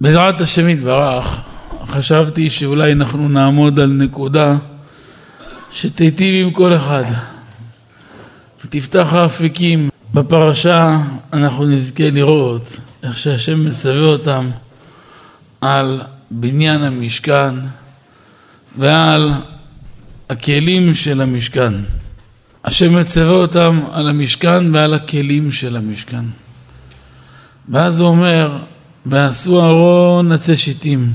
בעזרת השם יתברך, חשבתי שאולי אנחנו נעמוד על נקודה שתיטיב עם כל אחד ותפתח האפיקים. בפרשה אנחנו נזכה לראות איך שהשם מצווה אותם על בניין המשכן ועל הכלים של המשכן. השם מצווה אותם על המשכן ועל הכלים של המשכן. ואז הוא אומר, ועשו ארון עצי שיטים,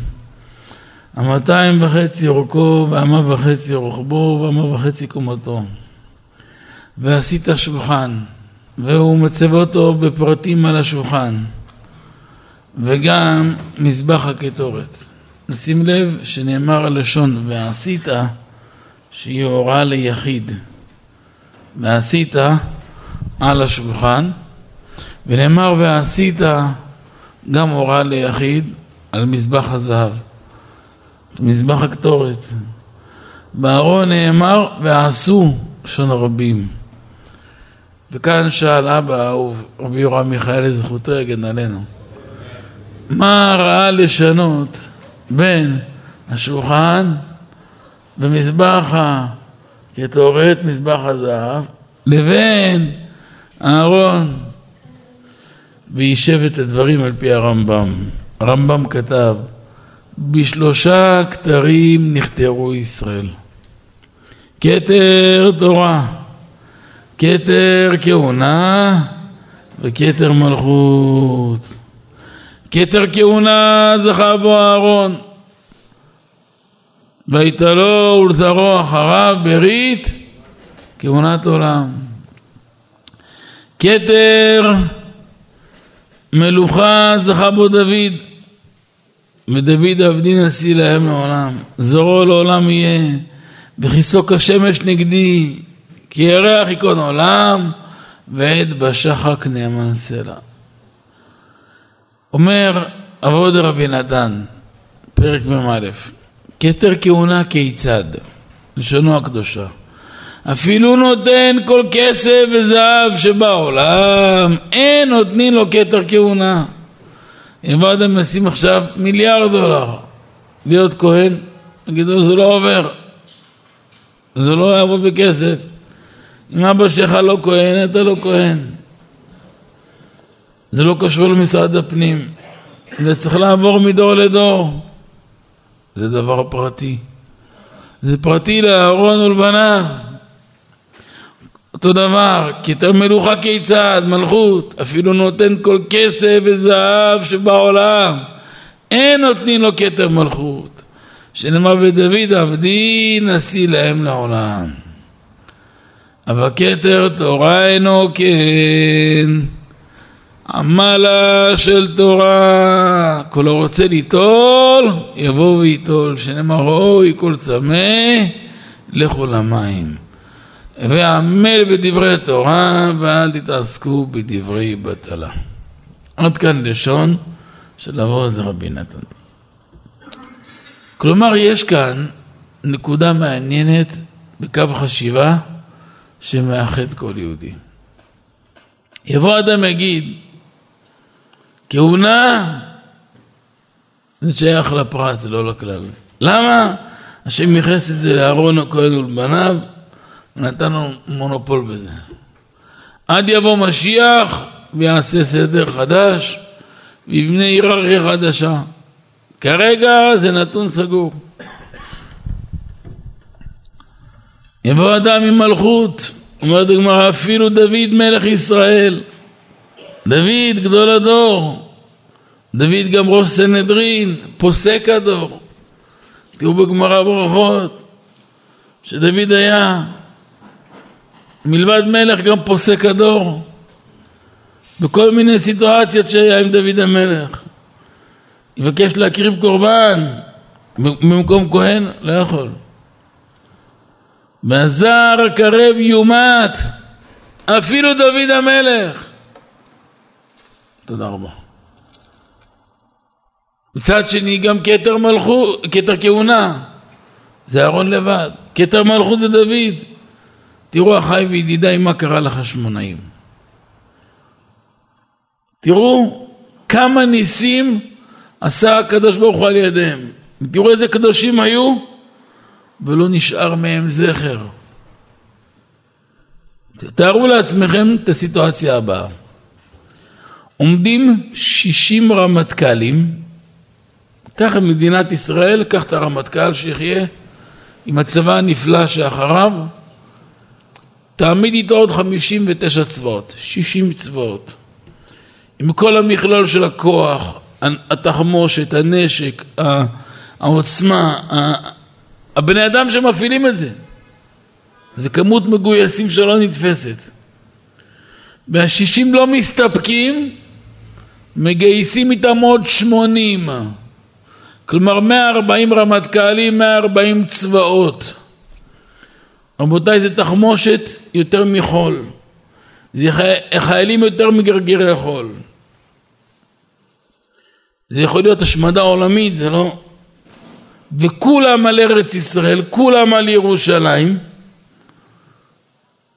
המאתיים וחצי אורכו ואמה וחצי רוחבו ואמה וחצי קומתו. ועשית שולחן, והוא מצווה אותו בפרטים על השולחן, וגם מזבח הקטורת. נשים לב שנאמר הלשון ועשית שהיא הוראה ליחיד ועשית על השולחן ונאמר ועשית גם הוראה ליחיד על מזבח הזהב, מזבח הקטורת. בארון נאמר ועשו לשון הרבים. וכאן שאל אבא האהוב, רבי יורם מיכאל זכותו יגן עלינו, מה ראה לשנות בין השולחן ומזבח הקטורת, מזבח הזהב, לבין הארון ויישב את הדברים על פי הרמב"ם. הרמב"ם כתב, בשלושה כתרים נכתרו ישראל. כתר תורה, כתר כהונה וכתר מלכות. כתר כהונה זכה בו אהרון, והייתה לו ולזרעו אחריו ברית כהונת עולם. כתר מלוכה זכה בו דוד, ודוד עבדי נשיא להם לעולם. זרעו לעולם יהיה, וכיסו כשמש נגדי, כי ירח ייכון עולם, ועד בשחק נאמן סלע. אומר אבות רבי נתן, פרק מ"א, כתר כהונה כיצד, לשונו הקדושה. אפילו נותן כל כסף וזהב שבעולם, אין נותנים לו כתר כהונה. אם אדם נשים עכשיו מיליארד דולר להיות כהן, נגידו זה לא עובר, זה לא יעבוד בכסף. אם אבא שלך לא כהן, אתה לא כהן. זה לא קשור למשרד הפנים, זה צריך לעבור מדור לדור. זה דבר פרטי. זה פרטי לאהרון ולבניו. אותו דבר, כתר מלוכה כיצד, מלכות, אפילו נותן כל כסף וזהב שבעולם, אין נותנים לו כתר מלכות, שנאמר בדוד עבדי נשיא להם לעולם. אבל כתר תורה אינו כן, עמלה של תורה, כל הרוצה ליטול, יבוא ויטול, שנאמר אוי כל צמא, לכו למים. ועמל בדברי תורה ואל תתעסקו בדברי בטלה. עד כאן לשון של אבות רבי נתן. כלומר, יש כאן נקודה מעניינת בקו חשיבה שמאחד כל יהודי. יבוא אדם יגיד, כהונה זה שייך לפרט, לא לכלל. למה? השם ייחס את זה לאהרון הכהן ולבניו נתן לו מונופול בזה. עד יבוא משיח ויעשה סדר חדש ויבנה היררכיה חדשה. כרגע זה נתון סגור. יבוא אדם עם מלכות, אומרת הגמרא, אפילו דוד מלך ישראל, דוד גדול הדור, דוד גם ראש סנהדרין, פוסק הדור. תראו בגמרא ברכות, שדוד היה מלבד מלך גם פוסק הדור בכל מיני סיטואציות שהיה עם דוד המלך. יבקש להקריב קורבן במקום כהן, לא יכול. והזר הקרב יומת, אפילו דוד המלך. תודה רבה. מצד שני גם כתר מלכות, כתר כהונה, זה אהרון לבד. כתר מלכות זה דוד. תראו אחי וידידיי מה קרה לחשמונאים. תראו כמה ניסים עשה הקדוש ברוך הוא על ידיהם. תראו איזה קדושים היו, ולא נשאר מהם זכר. תארו לעצמכם את הסיטואציה הבאה. עומדים 60 רמטכ"לים, קח את מדינת ישראל, קח את הרמטכ"ל שיחיה, עם הצבא הנפלא שאחריו, תעמיד איתו עוד 59 צבאות, 60 צבאות. עם כל המכלול של הכוח, התחמושת, הנשק, העוצמה, הבני אדם שמפעילים את זה. זה כמות מגויסים שלא נתפסת. והשישים לא מסתפקים, מגייסים איתם עוד שמונים. כלומר 140 רמטכ"לים, 140 צבאות. רבותיי, זה תחמושת יותר מחול. זה חיילים יותר מגרגרי חול. זה יכול להיות השמדה עולמית, זה לא... וכולם על ארץ ישראל, כולם על ירושלים.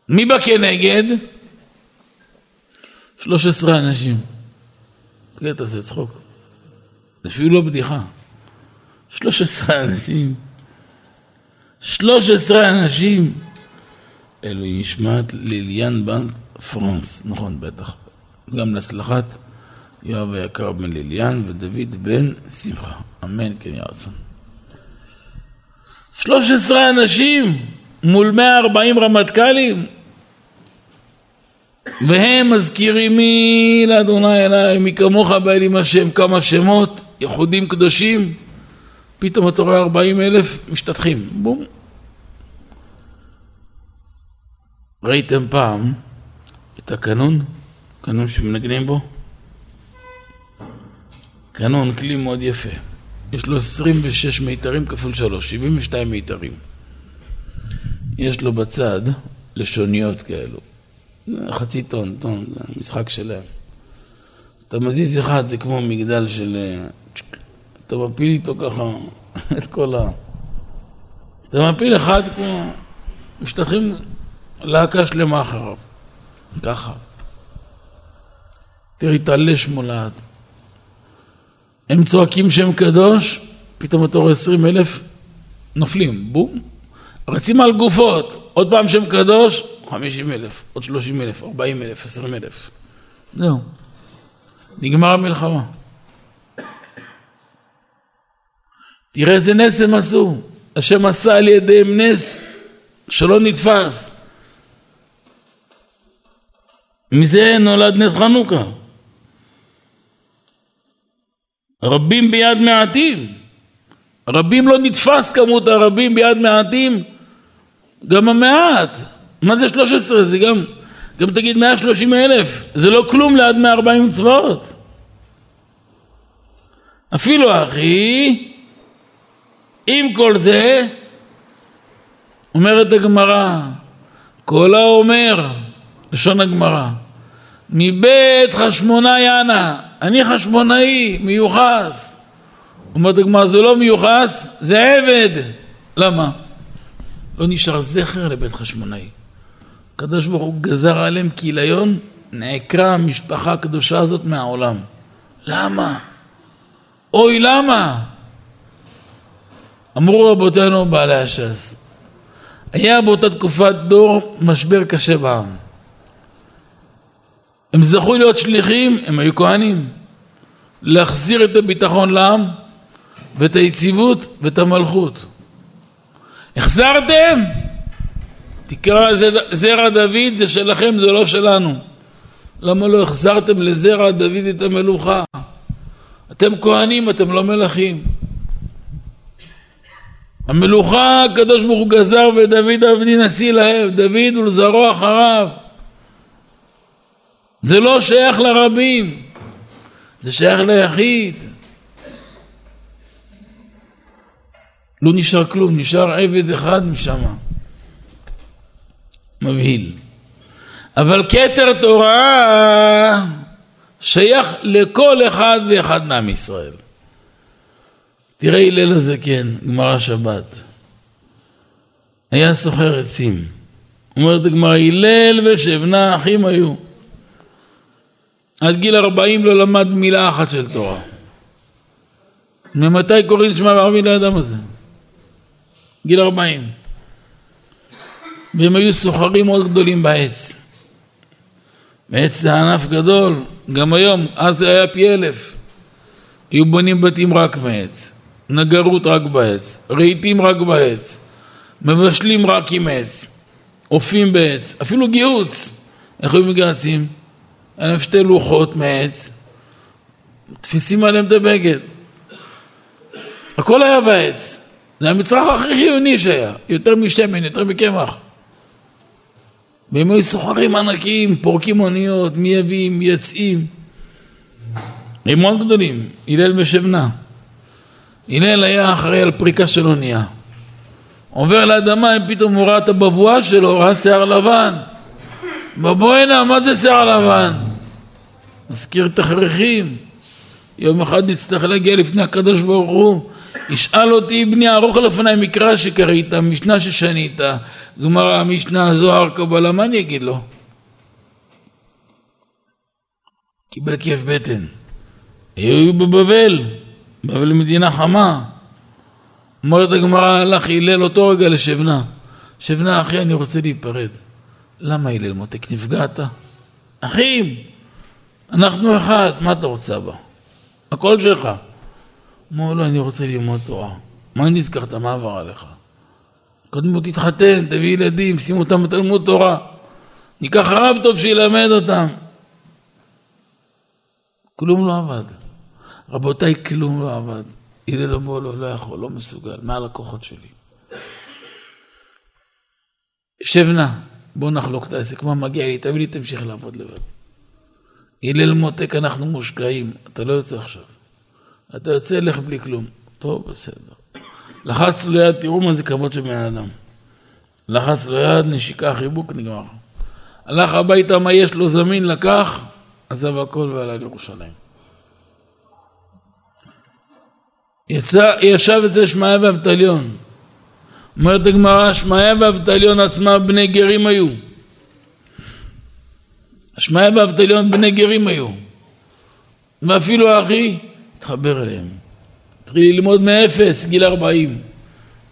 מי בא כנגד? 13 אנשים. כן, אתה עושה צחוק. זה אפילו לא בדיחה. 13 אנשים. 13 אנשים. אלו ישמעת ליליאן בנק פרנס, נכון בטח. גם להצלחת יואב היקר בן ליליאן ודוד בן שמחה. אמן כן יעצון. 13 אנשים מול 140 רמטכ"לים והם מזכירים מי לאדוני אליי, מי כמוך באלים השם, כמה שמות, ייחודים קדושים, פתאום אתה רואה 40 אלף משתטחים, בום. ראיתם פעם את הקנון? קנון שמנגנים בו? קנון, כלי מאוד יפה. יש לו 26 מיתרים כפול 3, 72 מיתרים. יש לו בצד לשוניות כאלו. חצי טון, טון, זה משחק שלהם. אתה מזיז אחד, זה כמו מגדל של... אתה מפיל איתו ככה את כל ה... אתה מפיל אחד כמו... משטחים להקה שלמה אחריו. ככה. תראי, תעלש מולד. הם צועקים שם קדוש, פתאום אתה רואה עשרים אלף נופלים, בום. רצים על גופות, עוד פעם שם קדוש, חמישים אלף, עוד שלושים אלף, ארבעים אלף, עשרים אלף. זהו. נגמר המלחמה. תראה איזה נס הם עשו. השם עשה על ידיהם נס שלא נתפס. מזה נולד נס חנוכה. רבים ביד מעטים. רבים לא נתפס כמות הרבים ביד מעטים. גם המעט. מה זה 13? זה גם, גם תגיד 130 אלף. זה לא כלום ליד 140 צבאות. אפילו אחי, עם כל זה, אומרת הגמרא, כל האומר, לשון הגמרא, מבית חשמונאי אנא, אני חשמונאי, מיוחס. אומרת הגמרא, זה לא מיוחס, זה עבד. למה? לא נשאר זכר לבית חשמונאי. הקדוש ברוך הוא גזר עליהם כיליון, נעקרה המשפחה הקדושה הזאת מהעולם. למה? אוי, למה? אמרו רבותינו בעלי הש"ס, היה באותה תקופת דור משבר קשה בעם. הם זכו להיות שליחים, הם היו כהנים, להחזיר את הביטחון לעם ואת היציבות ואת המלכות. החזרתם? תקרא זרע דוד זה שלכם, זה לא שלנו. למה לא החזרתם לזרע דוד את המלוכה? אתם כהנים, אתם לא מלכים. המלוכה הקדוש ברוך הוא גזר ודוד עבדי נשיא להם, דוד ולזרוע אחריו. זה לא שייך לרבים, זה שייך ליחיד. לא נשאר כלום, נשאר עבד אחד משם. מבהיל. אבל כתר תורה שייך לכל אחד ואחד מעם ישראל. תראה הלל הזקן, גמרא שבת. היה סוחר עצים. אומרת הגמרא, הלל ושבנה אחים היו. עד גיל ארבעים לא למד מילה אחת של תורה. ממתי קוראים שמע בערבי לאדם הזה? גיל ארבעים. והם היו סוחרים מאוד גדולים בעץ. ועץ זה ענף גדול, גם היום, אז זה היה פי אלף. היו בונים בתים רק מעץ, נגרות רק בעץ, רהיטים רק בעץ, מבשלים רק עם עץ, אופים בעץ, אפילו גיהוץ. איך היו מגהצים? היה להם שתי לוחות מעץ, תפיסים עליהם את הבגד. הכל היה בעץ. זה המצרך הכי חיוני שהיה, יותר משמן, יותר מקמח. והם היו סוחרים ענקיים, פורקים אוניות, מייבאים, מייצאים. הם מאוד גדולים, הלל ושבנה. הלל היה אחראי על פריקה של אונייה. עובר לאדמה, פתאום הוא ראה את הבבואה שלו, ראה שיער לבן. בבואנה, מה זה שיער לבן? מזכיר את הכרחים. יום אחד נצטרך להגיע לפני הקדוש ברוך הוא. ישאל אותי בני ארוך לפניי מקרא שקראת, משנה ששנית, גמרא, משנה, זוהר, קבלה, מה אני אגיד לו? קיבל כאב בטן. היו בבבל, בבל מדינה חמה. אומרת הגמרא, הלך הלל אותו רגע לשבנה. שבנה, אחי, אני רוצה להיפרד. למה הלל מותק? נפגעת? אחים, אנחנו אחד, מה אתה רוצה בה? הכל שלך. אמר לו, אני רוצה ללמוד תורה. מה נזכרת? מה עבר עליך? קודם כל תתחתן, תביא ילדים, שים אותם בתלמוד תורה. ניקח רב טוב שילמד אותם. כלום לא עבד. רבותיי, כלום לא עבד. הלל אמר לו, לא יכול, לא מסוגל, מה הלקוחות שלי? שב נא, בוא נחלוק את העסק, מה מגיע לי, תביא לי, תמשיך לעבוד לבד. הלל מותק, אנחנו מושקעים, אתה לא יוצא עכשיו. אתה יוצא, לך בלי כלום. טוב, בסדר. לחץ לו יד, תראו מה זה כבוד של בן אדם. לחץ לו יד, נשיקה, חיבוק, נגמר. הלך הביתה, מה יש לו זמין, לקח, עזב הכל ועלה לירושלים. יצא, ישב אצל שמעיה ואבטליון. אומרת הגמרא, שמעיה ואבטליון עצמם בני גרים היו. שמעיה ואבטליון בני גרים היו. ואפילו אחי התחבר אליהם. התחיל ללמוד מאפס, גיל ארבעים.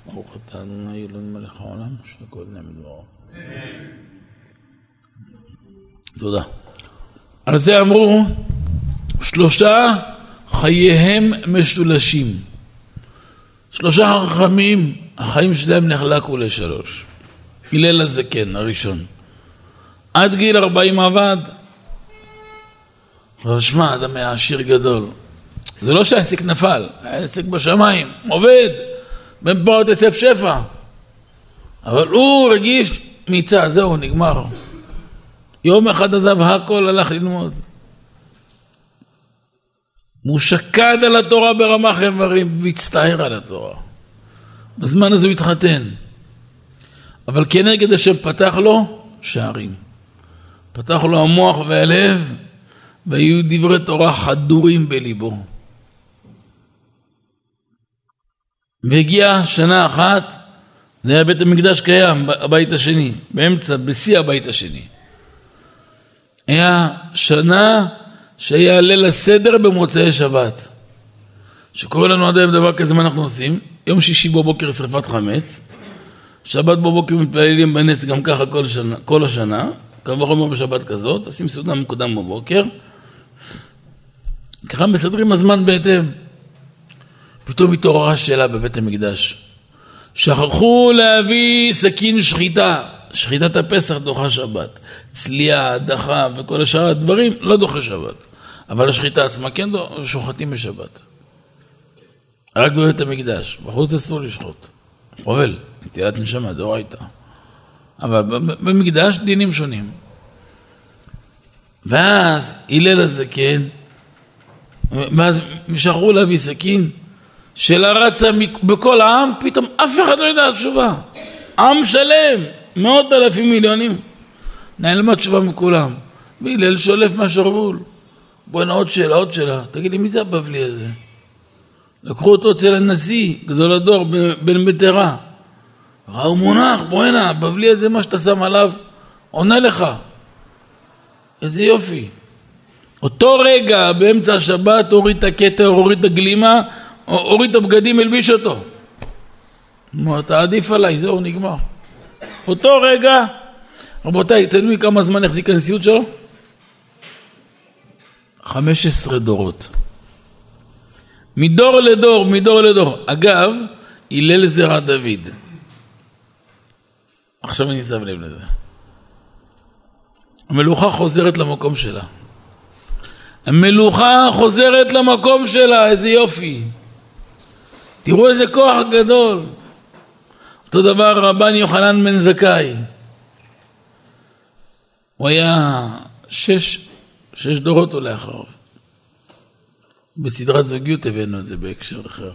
ברוך אתה אדוני אלוהים מלך העולם, שהכל נהיה מדברו. תודה. על זה אמרו שלושה חייהם משולשים. שלושה חכמים, החיים שלהם נחלקו לשלוש. הלל הזקן, הראשון. עד גיל ארבעים עבד. אבל שמע, אדם היה עשיר גדול. זה לא שהעסק נפל, העסק בשמיים, עובד, בפעות יוסף שפע. אבל הוא רגיש מיצה, זהו, נגמר. יום אחד עזב הכל, הלך ללמוד. הוא שקד על התורה ברמ"ח איברים והצטער על התורה. בזמן הזה הוא התחתן. אבל כנגד השם פתח לו שערים. פתח לו המוח והלב, והיו דברי תורה חדורים בליבו. והגיעה שנה אחת, זה היה בית המקדש קיים, הבית השני, באמצע, בשיא הבית השני. היה שנה שהיה ליל הסדר במוצאי שבת. שקורה לנו עד היום דבר כזה, מה אנחנו עושים? יום שישי בבוקר שרפת חמץ, שבת בבוקר מתפללים בנס גם ככה כל, שנה, כל השנה, קל וחומר בשבת כזאת, עושים סעודה מוקדם בבוקר, ככה מסדרים הזמן בהתאם. פתאום התעוררה שאלה בבית המקדש. שכחו להביא סכין שחיטה, שחיטת הפסח דוחה שבת, צלייה, הדחה וכל השאר הדברים לא דוחה שבת, אבל השחיטה עצמה כן שוחטים בשבת. רק בבית המקדש, בחוץ אסור לשחוט, חובל, נטילת נשמה, דאורייתא. אבל במקדש דינים שונים. ואז הלל הזקן, ואז שכחו להביא סכין, שאלה רצה בכל העם, פתאום אף אחד לא יודע תשובה. עם שלם, מאות אלפים מיליונים. נעלמה תשובה מכולם. והלל שולף מהשרוול. בואנה עוד שאלה, עוד שאלה. תגיד לי, מי זה הבבלי הזה? לקחו אותו אצל הנשיא, גדול הדור, בן בטרה. ראו מונח, בואנה, הבבלי הזה, מה שאתה שם עליו, עונה לך. איזה יופי. אותו רגע, באמצע השבת, הוריד את הכתר, הוריד את הגלימה, הוריד את הבגדים, הלביש אותו. אמר, אתה עדיף עליי, זהו, נגמר. אותו רגע, רבותיי, תדעו לי כמה זמן החזיק הנשיאות שלו? 15 דורות. מדור לדור, מדור לדור. אגב, הלל זרע דוד. עכשיו אני שם לב לזה. המלוכה חוזרת למקום שלה. המלוכה חוזרת למקום שלה, איזה יופי. תראו איזה כוח גדול. אותו דבר רבן יוחנן בן זכאי. הוא היה שש, שש דורות עולה אחריו. בסדרת זוגיות הבאנו את זה בהקשר אחר.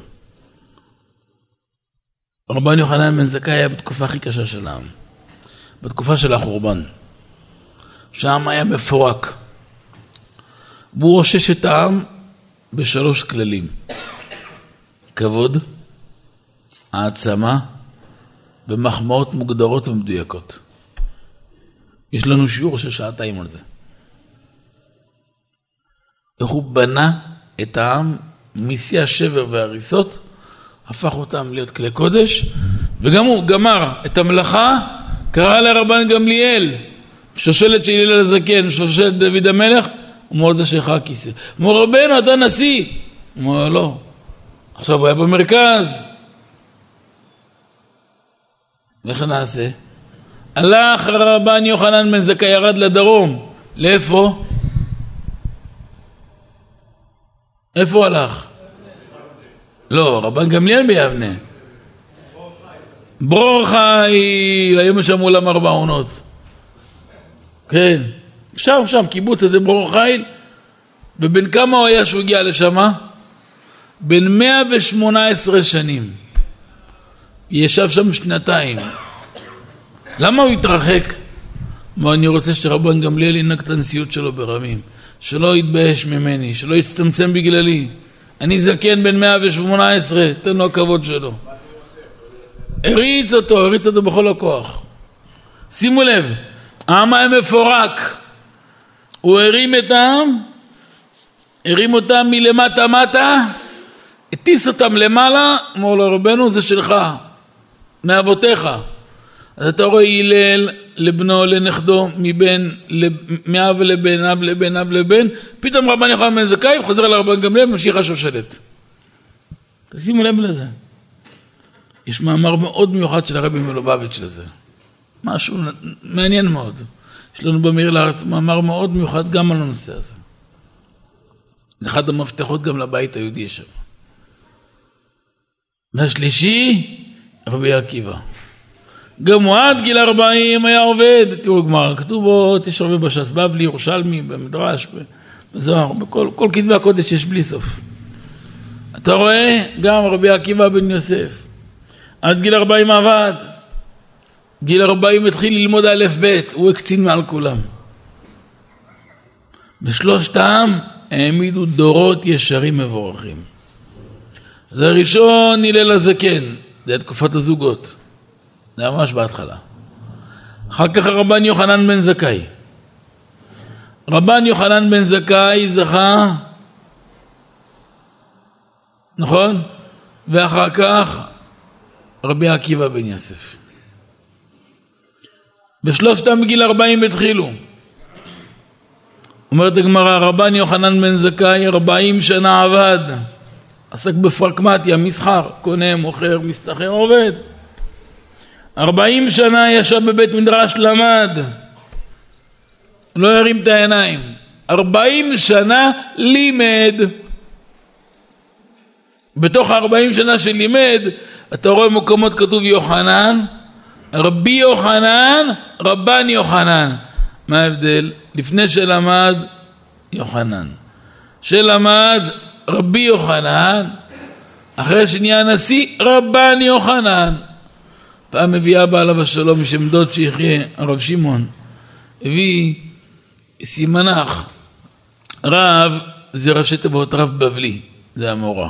רבן יוחנן בן זכאי היה בתקופה הכי קשה של העם, בתקופה של החורבן. שהעם היה מפורק. והוא רושש את העם בשלוש כללים: כבוד, העצמה ומחמאות מוגדרות ומדויקות. יש לנו שיעור של שעתיים על זה. איך הוא בנה את העם משיא השבר וההריסות, הפך אותם להיות כלי קודש, וגם הוא גמר את המלאכה, קרא לרבן גמליאל, שושלת של הלל הזקן, שושלת דוד המלך, אומר זה שלך הכיסא. אומר רבנו אתה נשיא. אומר לא. עכשיו הוא היה במרכז. ואיך נעשה? הלך רבן יוחנן בן זכאי ירד לדרום. לאיפה? איפה הוא הלך? לא, רבן גמליאל ביבנה. ברור חיל, היום יש שם אולם ארבע עונות. כן, שם, שם, קיבוץ איזה ברור חיל. ובן כמה הוא היה שהוא הגיע לשם? בן 118 שנים. ישב שם שנתיים. למה הוא התרחק? אמר, אני רוצה שרבן גמליאל ינהג את הנשיאות שלו ברמים. שלא יתבייש ממני, שלא יצטמצם בגללי. אני זקן בן 118, תן לו הכבוד שלו. הריץ אותו, הריץ אותו בכל הכוח. שימו לב, העם היה מפורק. הוא הרים את העם, הרים אותם מלמטה מטה, הטיס אותם למעלה, אמר לו רבנו זה שלך, מאבותיך. אז אתה רואה הלל לבנו, לנכדו, מבן, מאב לבן, אב לבן, אב לבן, פתאום רבן יוחנן בן זכאי חוזר לרבן גמליאל וממשיך השושלת. תשימו לב לזה. יש מאמר מאוד מיוחד של הרבי מלובביץ' לזה. משהו מעניין מאוד. יש לנו במאיר לארץ מאמר מאוד מיוחד גם על הנושא הזה. זה אחד המפתחות גם לבית היהודי שם. והשלישי, רבי עקיבא. גם הוא עד גיל 40 היה עובד, תראו גמר כתובות, יש הרבה בש"ס בבלי, ירושלמי, במדרש, בזוהר, בכל כתבי הקודש יש בלי סוף. אתה רואה? גם רבי עקיבא בן יוסף. עד גיל 40 עבד. גיל 40 התחיל ללמוד א' ב', הוא הקצין מעל כולם. בשלושתם העמידו דורות ישרים מבורכים. אז הראשון הלל הזקן, זה תקופת הזוגות. זה היה ממש בהתחלה. אחר כך רבן יוחנן בן זכאי. רבן יוחנן בן זכאי זכה, נכון? ואחר כך רבי עקיבא בן יוסף. בשלושתם בגיל ארבעים התחילו. אומרת הגמרא, רבן יוחנן בן זכאי ארבעים שנה עבד, עסק בפרקמטיה, מסחר, קונה, מוכר, מסתחר, עובד. ארבעים שנה ישב בבית מדרש, למד, לא הרים את העיניים. ארבעים שנה לימד. בתוך ארבעים שנה שלימד, אתה רואה מקומות כתוב יוחנן, רבי יוחנן, רבן יוחנן. מה ההבדל? לפני שלמד, יוחנן. שלמד, רבי יוחנן, אחרי שנהיה נשיא, רבן יוחנן. פעם מביא אבא עליו השלום בשם דוד שיחיה, הרב שמעון, הביא סימנך, רב זה ראשי תיבות רב בבלי, זה המורה.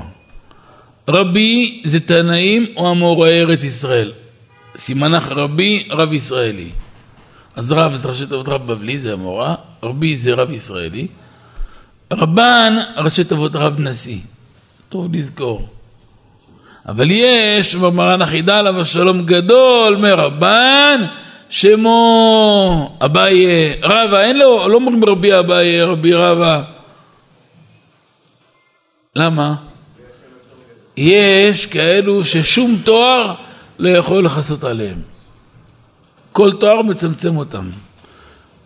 רבי זה תנאים או המורה ארץ ישראל. סימנך רבי, רב ישראלי. אז רב זה ראשי תיבות רב בבלי, זה המורה, רבי זה רב ישראלי. רבן, ראשי תיבות רב נשיא. טוב לזכור. אבל יש במרן החידה עליו השלום גדול מרבן שמו אביי רבא, אין לו, לא אומרים רבי אביי, רבי רבא. למה? יש כאלו ששום תואר לא יכול לכסות עליהם. כל תואר מצמצם אותם.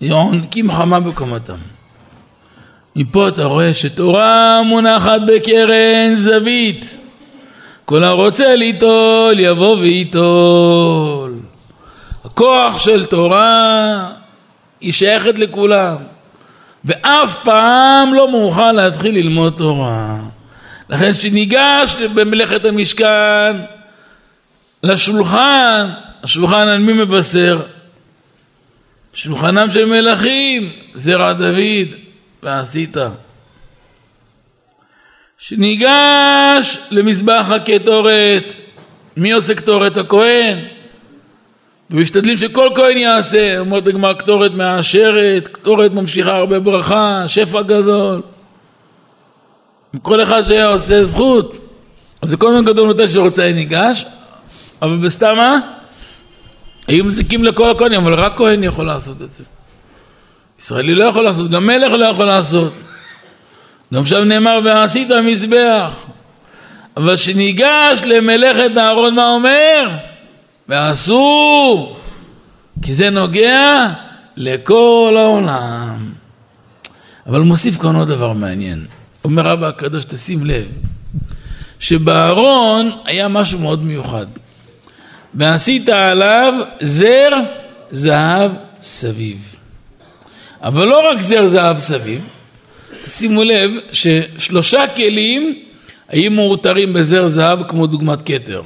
יונקים חמה בקומתם. מפה אתה רואה שתורה מונחת בקרן זווית. כל הרוצה ליטול יבוא וייטול. הכוח של תורה היא שייכת לכולם, ואף פעם לא מאוחר להתחיל ללמוד תורה. לכן כשניגש במלאכת המשכן לשולחן, השולחן על מי מבשר? שולחנם של מלכים, זרע דוד, ועשית. שניגש למזבח הקטורת, מי עושה קטורת? הכהן. ומשתדלים שכל כהן יעשה, אומרת הגמר קטורת מאשרת, קטורת ממשיכה הרבה ברכה, שפע גדול. כל אחד שהיה עושה זכות. אז זה כל הזמן גדול מתי שרוצה ניגש, אבל בסתם מה? היו מזיקים לכל הכהנים, אבל רק כהן יכול לעשות את זה. ישראלי לא יכול לעשות, גם מלך לא יכול לעשות. גם שם נאמר ועשית מזבח. אבל שניגש למלאכת אהרון מה אומר? ועשו, כי זה נוגע לכל העולם. אבל מוסיף כאן עוד דבר מעניין. אומר רבא הקדוש, תשים לב, שבארון היה משהו מאוד מיוחד. ועשית עליו זר זהב סביב. אבל לא רק זר זהב סביב, שימו לב ששלושה כלים היו מאותרים בזר זהב כמו דוגמת כתר.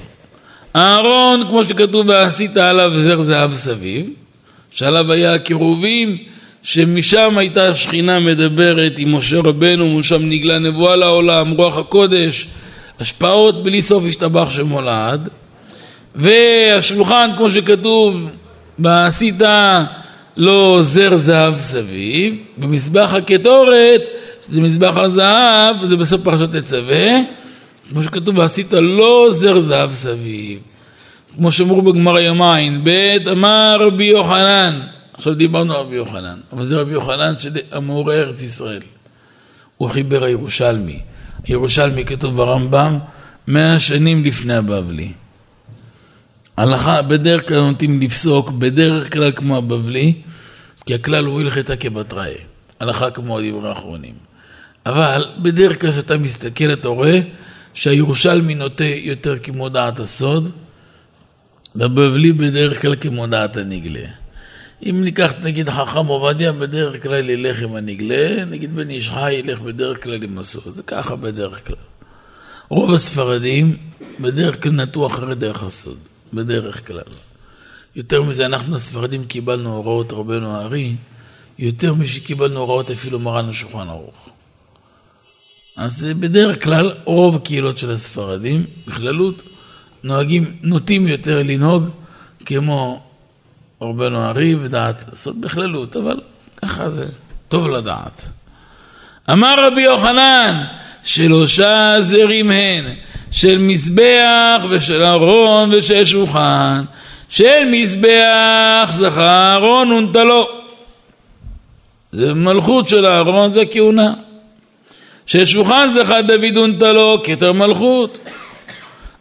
אהרון, כמו שכתוב, ועשית עליו זר זהב סביב, שעליו היה הקירובים, שמשם הייתה השכינה מדברת עם משה רבנו, ומשם נגלה נבואה לעולם, רוח הקודש, השפעות בלי סוף השתבח שמולד. והשולחן, כמו שכתוב, ועשית לו זר זהב סביב, במזבח הקטורת, שזה מזבח הזהב, זה בסוף פרשת תצווה, כמו שכתוב, ועשית לו זר זהב סביב. כמו שאמרו בגמר ימין, בית אמר רבי יוחנן, עכשיו דיברנו על רבי יוחנן, אבל זה רבי יוחנן המעורה ארץ ישראל. הוא חיבר הירושלמי. הירושלמי כתוב ברמב"ם מאה שנים לפני הבבלי. הלכה בדרך כלל נוטים לפסוק, בדרך כלל כמו הבבלי, כי הכלל הוא הלכתה כבתראי, הלכה כמו הדברי האחרונים. אבל בדרך כלל כשאתה מסתכל אתה רואה שהירושלמי נוטה יותר כמו דעת הסוד, והבבלי בדרך כלל כמו דעת הנגלה. אם ניקח נגיד חכם עובדיה, בדרך כלל ילך עם הנגלה, נגיד בן איש חי ילך בדרך כלל עם הסוד, זה ככה בדרך כלל. רוב הספרדים בדרך כלל נטו אחרי דרך הסוד, בדרך כלל. יותר מזה, אנחנו הספרדים קיבלנו הוראות רבנו הארי, יותר משקיבלנו הוראות אפילו מרן השולחן ערוך. אז בדרך כלל רוב הקהילות של הספרדים, בכללות, נוהגים, נוטים יותר לנהוג כמו רבנו הארי ודעת לעשות בכללות, אבל ככה זה טוב לדעת. אמר רבי יוחנן, שלושה זרים הן, של מזבח ושל ארון ושל שולחן, של מזבח זכה אהרון ונטלו. זה מלכות של אהרון, זה כהונה. של שולחן זכה דוד ונטלו, כתר מלכות.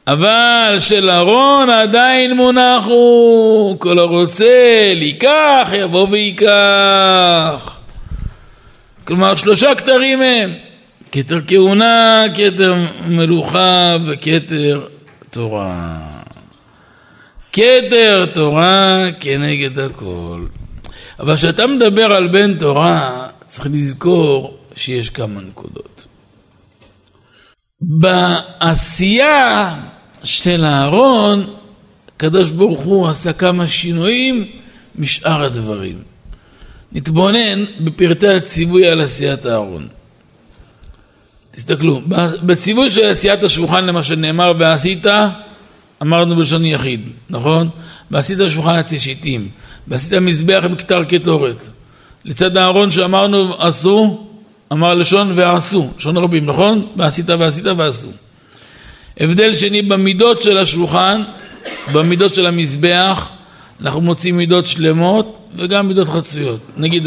אבל של אהרון עדיין מונח הוא, כל הרוצה לקח יבוא ויקח. כלומר שלושה כתרים הם, כתר כהונה, כתר מלוכה וכתר תורה. כתר תורה כנגד הכל. אבל כשאתה מדבר על בן תורה, צריך לזכור שיש כמה נקודות. בעשייה של אהרון, הקדוש ברוך הוא עשה כמה שינויים משאר הדברים. נתבונן בפרטי הציווי על עשיית אהרון. תסתכלו, בציווי של עשיית השולחן למה שנאמר ועשית, אמרנו בלשון יחיד, נכון? ועשית שולחן עצי שיטים, ועשית מזבח עם כתר קטורת. לצד אהרון שאמרנו עשו, אמר לשון ועשו, לשון רבים, נכון? ועשית ועשית ועשו. הבדל שני במידות של השולחן, במידות של המזבח, אנחנו מוצאים מידות שלמות וגם מידות חצויות. נגיד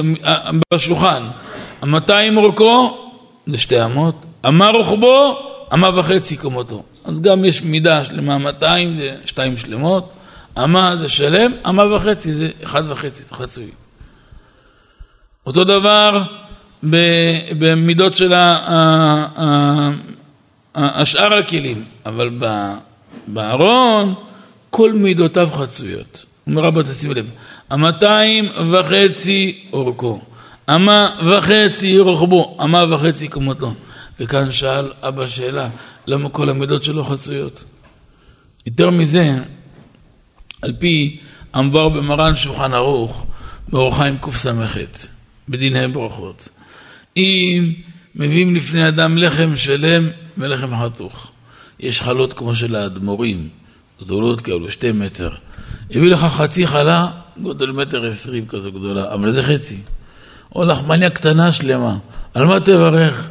בשולחן, המאתיים אורכו זה שתי אמות, אמה רוחבו, אמה וחצי קומתו. אז גם יש מידה שלמה, 200 זה שתיים שלמות, אמה זה שלם, אמה וחצי זה אחד וחצי, זה חצוי. אותו דבר במידות של השאר הכלים, אבל בארון כל מידותיו חצויות. אומר רבא תשימו לב, המאתיים וחצי אורכו, אמה וחצי רוחבו, אמה וחצי קומתו. וכאן שאל אבא שאלה, למה כל המידות שלו חצויות? יותר מזה, על פי המבר במרן שולחן ערוך, באור חיים קס"ח, בדיני ברכות. אם מביאים לפני אדם לחם שלם ולחם חתוך, יש חלות כמו של האדמו"רים, גדולות כאלו, שתי מטר. הביא לך חצי חלה, גודל מטר עשרים כזו גדולה, אבל זה חצי. או לחמניה קטנה שלמה, על מה תברך?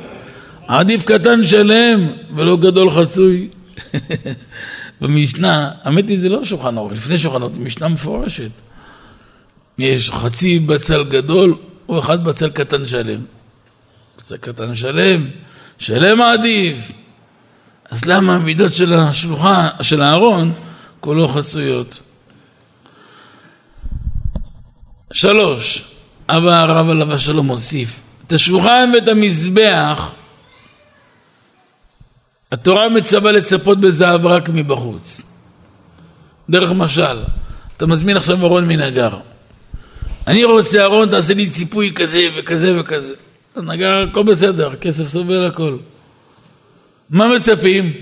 עדיף קטן שלם ולא גדול חצוי. במשנה, האמת היא זה לא שולחן ערוך, לפני שולחן ערוך, זו משנה מפורשת. יש חצי בצל גדול או אחד בצל קטן שלם. בצל קטן שלם, שלם עדיף. אז למה המידות של השולחן, של הארון, כולו חצויות? שלוש, אבא הרב עליו השלום מוסיף, את השולחן ואת המזבח התורה מצווה לצפות בזהב רק מבחוץ. דרך משל, אתה מזמין עכשיו ארון מנגר. אני רוצה ארון, תעשה לי ציפוי כזה וכזה וכזה. נגר, הכל בסדר, כסף סובל הכל. מה מצפים?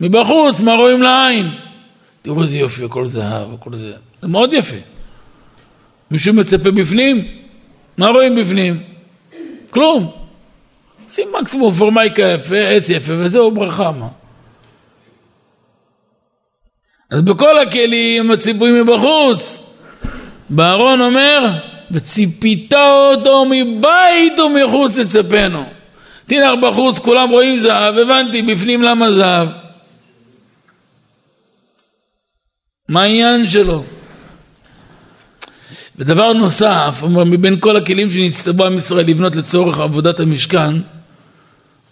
מבחוץ, מה רואים לעין? תראו איזה יופי, הכל זהב, הכל זה. זה מאוד יפה. מישהו מצפה בפנים? מה רואים בפנים? כלום. שים מקסימום פורמייקה יפה, עץ יפה, וזהו ברכה מה. אז בכל הכלים הציפוי מבחוץ. בארון אומר, וציפית אותו מבית ומחוץ לצפנו. תנח בחוץ, כולם רואים זהב, הבנתי, בפנים למה זהב. מה העניין שלו? ודבר נוסף, אומר, מבין כל הכלים שנצטבו עם ישראל לבנות לצורך עבודת המשכן,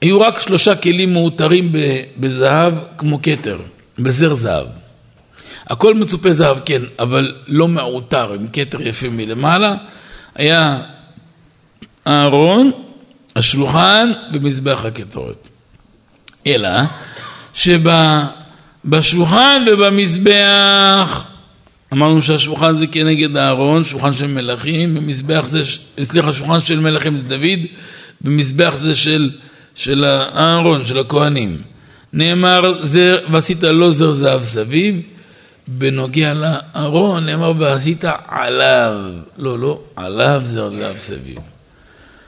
היו רק שלושה כלים מאותרים בזהב כמו כתר, בזר זהב. הכל מצופה זהב, כן, אבל לא מעוטר, עם כתר יפה מלמעלה. היה הארון, השולחן ומזבח הקטורת. אלא שבשולחן ובמזבח, אמרנו שהשולחן זה כנגד הארון, שולחן של מלכים, ומזבח זה, סליחה, שולחן של מלכים זה דוד, ומזבח זה של של האהרון, של הכהנים. נאמר, זר, ועשית לו זר זהב סביב, בנוגע לאהרון נאמר ועשית עליו, לא, לא, עליו זר זהב סביב.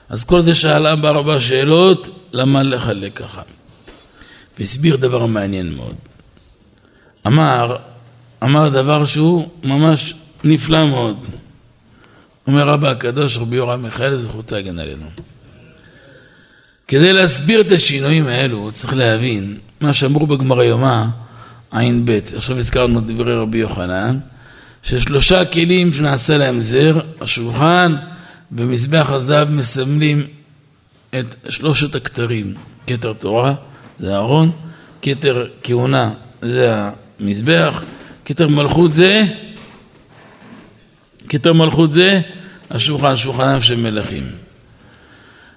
אז כל זה שאלה בארבע שאלות, למה לחלק ככה? והסביר דבר מעניין מאוד. אמר, אמר דבר שהוא ממש נפלא מאוד. אומר רבא הקדוש רבי יורם מיכאל, זכותו הגן עלינו. כדי להסביר את השינויים האלו, צריך להבין מה שאמרו בגמר יומא, ע"ב. עכשיו הזכרנו דברי רבי יוחנן, ששלושה כלים שנעשה להם זר, השולחן ומזבח הזהב מסמלים את שלושת הכתרים, כתר תורה זה אהרון, כתר כהונה זה המזבח, כתר מלכות זה, כתר מלכות זה השולחן, שולחנם של מלכים.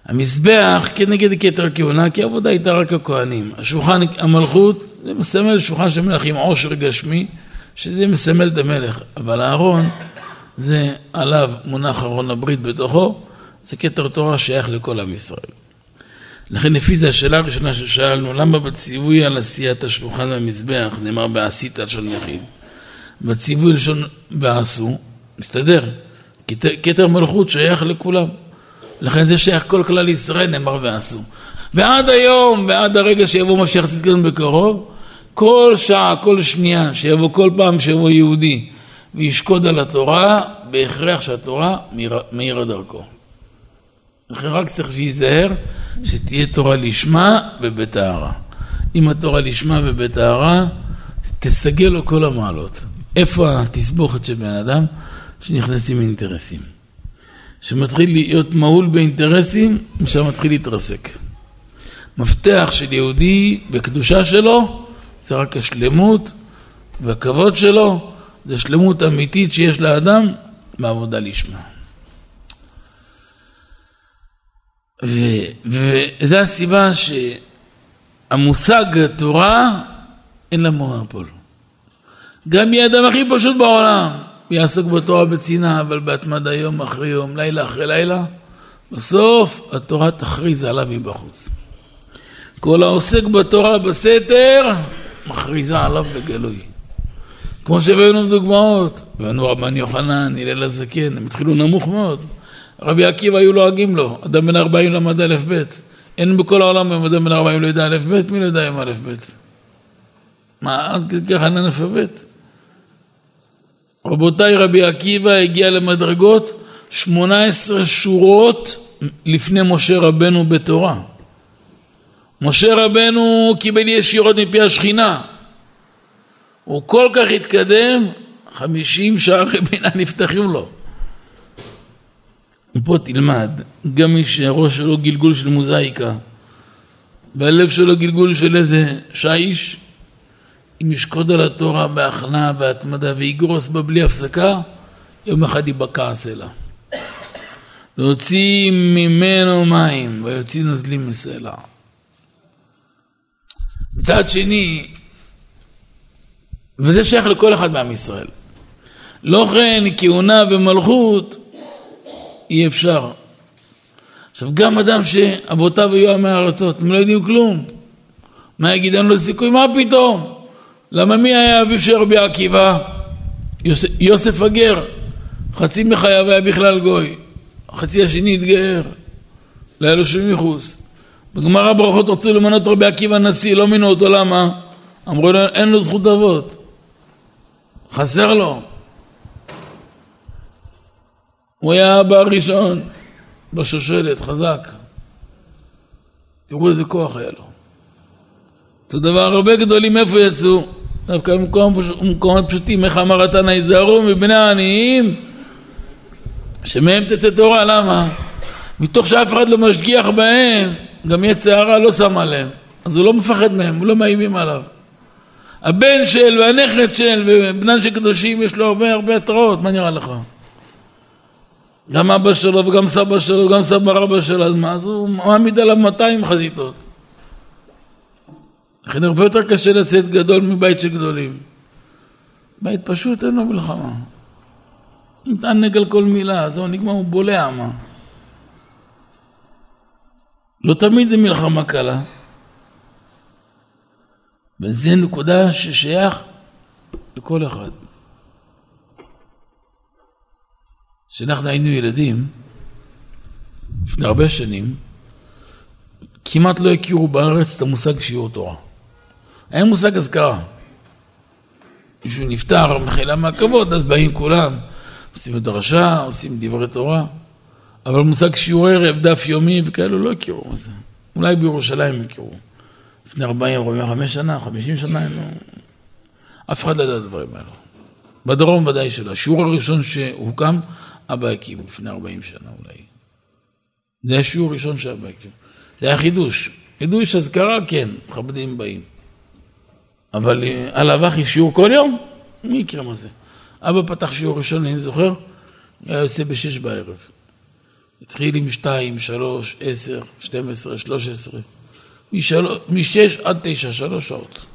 המזבח כנגד כתר הכהונה, כי העבודה הייתה רק הכהנים. השולחן המלכות זה מסמל שולחן של מלך עם עושר גשמי, שזה מסמל את המלך. אבל הארון, זה עליו מונח ארון הברית בתוכו, זה כתר תורה שייך לכל עם ישראל. לכן לפי זה השאלה הראשונה ששאלנו, למה בציווי על עשיית השולחן והמזבח נאמר בעשית על לשון יחיד? בציווי לשון בעשו, מסתדר, כתר מלכות שייך לכולם. לכן זה שייך כל כלל ישראל נאמר ועשו. ועד היום, ועד הרגע שיבוא משיח צדקנו בקרוב, כל שעה, כל שנייה, שיבוא כל פעם שיבוא יהודי וישקוד על התורה, בהכרח שהתורה מאירה דרכו. לכן רק צריך שייזהר שתהיה תורה לשמה ובטהרה. עם התורה לשמה ובטהרה, תסגל לו כל המעלות. איפה התסבוכת של בן אדם? שנכנסים אינטרסים. שמתחיל להיות מהול באינטרסים, משם מתחיל להתרסק. מפתח של יהודי בקדושה שלו זה רק השלמות והכבוד שלו, זה שלמות אמיתית שיש לאדם בעבודה לשמה. וזו הסיבה שהמושג תורה אין לה מונופול. גם יהיה האדם הכי פשוט בעולם, יעסוק בתורה בצנעה, אבל בהתמדה יום אחרי יום, לילה אחרי לילה, בסוף התורה תכריז עליו מבחוץ. כל העוסק בתורה בסתר, מכריזה עליו בגלוי. כמו שהבאנו דוגמאות, הבאנו רבן יוחנן, הלל הזקן, הם התחילו נמוך מאוד. רבי עקיבא היו לועגים לו, אדם בן 40 למד א' ב'. אין בכל העולם אם אדם בן 40 לא יודע א' ב', מי לא יודע אם א' ב'? מה, עד כדי כך אנאלפבית? רבותיי, רבי עקיבא הגיע למדרגות 18 שורות לפני משה רבנו בתורה. משה רבנו קיבל ישירות מפי השכינה. הוא כל כך התקדם, 50 שערי בינה נפתחים לו. ופה תלמד, גם מי שהראש שלו גלגול של מוזאיקה, והלב שלו גלגול של איזה שיש, אם ישקוד על התורה בהכנעה והתמדה ויגרוס בה בלי הפסקה, יום אחד ייבקע הסלע. להוציא ממנו מים, ויוציא נזלים מסלע. מצד שני, וזה שייך לכל אחד מעם ישראל. לא כן כהונה ומלכות אי אפשר. עכשיו גם אדם שאבותיו היו עמי הארצות, הם לא יודעים כלום. מה יגיד? אין לו סיכוי? מה פתאום? למה מי היה אביו של רבי עקיבא? יוס, יוסף הגר. חצי מחייו היה בכלל גוי. החצי השני התגייר. לא היה לו שום ייחוס. בגמרא ברכות רצו למנות רבי עקיבא נשיא, לא מינו אותו, למה? אמרו לו, אין לו זכות אבות. חסר לו. הוא היה האבא הראשון בשושלת, חזק. תראו איזה כוח היה לו. אותו דבר, הרבה גדולים איפה יצאו? דווקא במקומות פשוטים, איך אמר התנא, היזהרו מבני העניים, שמהם תצא תורה, למה? מתוך שאף אחד לא משגיח בהם, גם יצא הרע לא שם עליהם. אז הוא לא מפחד מהם, הוא לא מאיימים עליו. הבן של והנכד של ובנן של קדושים יש לו הרבה הרבה התראות, מה נראה לך? גם אבא שלו וגם סבא שלו וגם סבא רבא שלו, אז מה? אז הוא מעמיד עליו 200 חזיתות. לכן הרבה יותר קשה לצאת גדול מבית של גדולים. בית פשוט אין לו מלחמה. מתענג על כל מילה, זהו נגמר, הוא בולע מה. לא תמיד זה מלחמה קלה. וזה נקודה ששייך לכל אחד. כשאנחנו היינו ילדים, לפני הרבה שנים, כמעט לא הכירו בארץ את המושג שיעור תורה. היה מושג אזכרה. מישהו נפטר, מחילה מהכבוד, אז באים כולם, עושים דרשה, עושים דברי תורה, אבל מושג שיעור ערב, דף יומי וכאלו לא הכירו מה זה. אולי בירושלים הכירו. לפני 40, 45 שנה, 50 שנה, לא... אף אחד לא ידע את הדברים האלו. בדרום ודאי שלא. השיעור הראשון שהוקם, אבא הקים לפני 40 שנה אולי. זה השיעור הראשון שאבא הקים. זה היה חידוש. חידוש אזכרה, כן, מכבדים באים. אבל אה, על אב"כי שיעור כל יום? מי יקרה מה זה? אבא פתח שיעור ראשון, אני זוכר, היה יוצא בשש בערב. התחיל עם שתיים, שלוש, עשר, שתים עשרה, שלוש עשרה. משש עד תשע, שלוש שעות.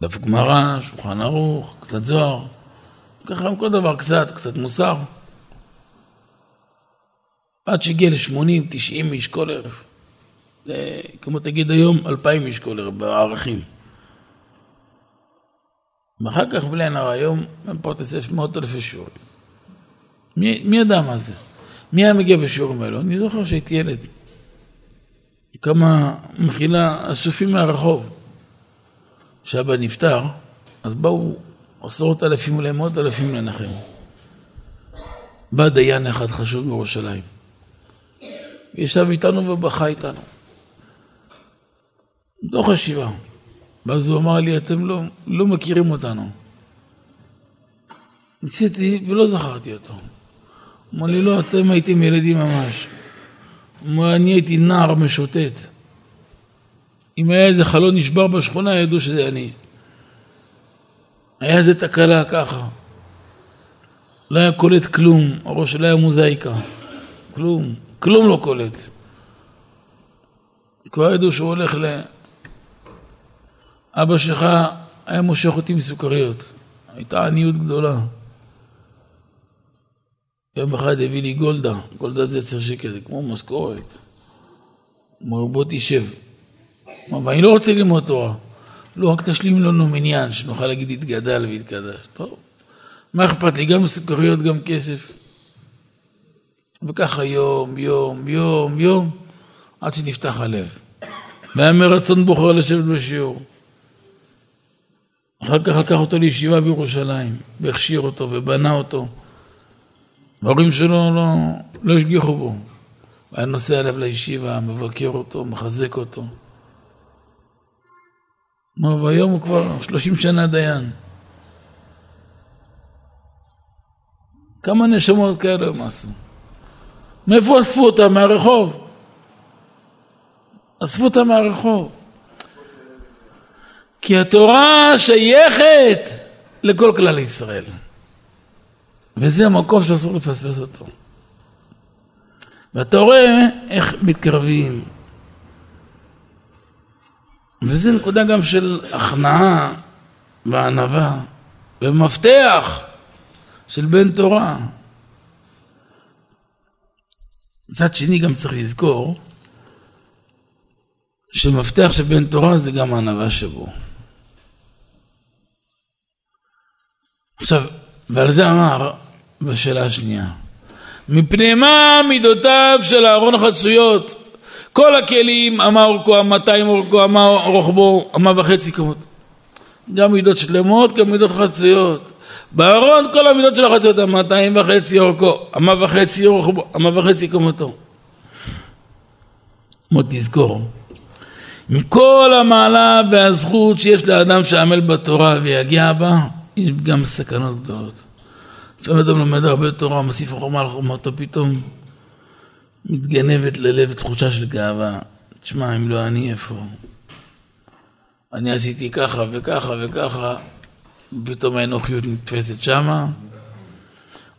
דף גמרא, שולחן ערוך, קצת זוהר. ככה כל דבר קצת, קצת מוסר. עד שהגיע ל-80, 90 איש כל ערב. זה, כמו תגיד היום, 2,000 איש כל ערב בערכים. ואחר כך בלי הנער היום, בפרוטס יש מאות אלפי שיעורים. מי, ידע מה זה? מי היה מגיע בשיעורים האלו? אני זוכר שהייתי ילד. כמה, מחילה, אסופים מהרחוב. כשאבא נפטר, אז באו עשרות אלפים, אולי מאות אלפים לנחם. בא דיין אחד חשוב בירושלים. ישב איתנו ובכה איתנו. בתוך השבעה. ואז הוא אמר לי, אתם לא, לא מכירים אותנו. ניסיתי ולא זכרתי אותו. אמר לי, לא, אתם הייתם ילדים ממש. אמר, אני הייתי נער משוטט. אם היה איזה חלון נשבר בשכונה, ידעו שזה אני. היה איזה תקלה ככה. לא היה קולט כלום, הראש שלו היה מוזאיקה. כלום, כלום לא קולט. כבר ידעו שהוא הולך ל... אבא שלך היה מושך אותי מסוכריות. הייתה עניות גדולה. יום אחד הביא לי גולדה, גולדה זה עשר שקל, זה כמו משכורת. אמר, בוא תשב. אמר, אני לא רוצה ללמוד תורה. לא, רק תשלים לנו מניין, שנוכל להגיד התגדל והתקדש. טוב, מה אכפת לי? גם סוכריות, גם כסף. וככה יום, יום, יום, יום, עד שנפתח הלב. והיה מרצון בוחר לשבת בשיעור. אחר כך לקח אותו לישיבה בירושלים, והכשיר אותו ובנה אותו. ההורים שלו לא, לא השגיחו בו. היה נוסע אליו לישיבה, מבקר אותו, מחזק אותו. והיום הוא כבר שלושים שנה דיין. כמה נשמות כאלה הם עשו? מאיפה אספו אותם? מהרחוב. אספו אותם מהרחוב. כי התורה שייכת לכל כלל ישראל. וזה המקום שאסור לפספס אותו. ואתה רואה איך מתקרבים. וזו נקודה גם של הכנעה וענווה ומפתח של בן תורה. מצד שני גם צריך לזכור שמפתח של בן תורה זה גם הענווה שבו. עכשיו, ועל זה אמר בשאלה השנייה, מפני מה מידותיו של אהרון החצויות? כל הכלים, אמה אורכו, אמה מאתיים אורכו, אמה רוחבו, אמה וחצי כמות. גם מידות שלמות, גם מידות חצויות. בארון כל המידות של החצויות, אמה מאתיים וחצי אורכו, אמה וחצי רוחבו, אמה וחצי כמותו. מאוד תזכור, עם כל המעלה והזכות שיש לאדם שעמל בתורה ויגיע בה, יש גם סכנות גדולות. לפעמים אדם לומד הרבה תורה, מוסיף החומה על חומתו, פתאום מתגנבת ללב תחושה של גאווה. תשמע, אם לא אני, איפה? אני עשיתי ככה וככה וככה, פתאום האנוכיות נתפסת שמה.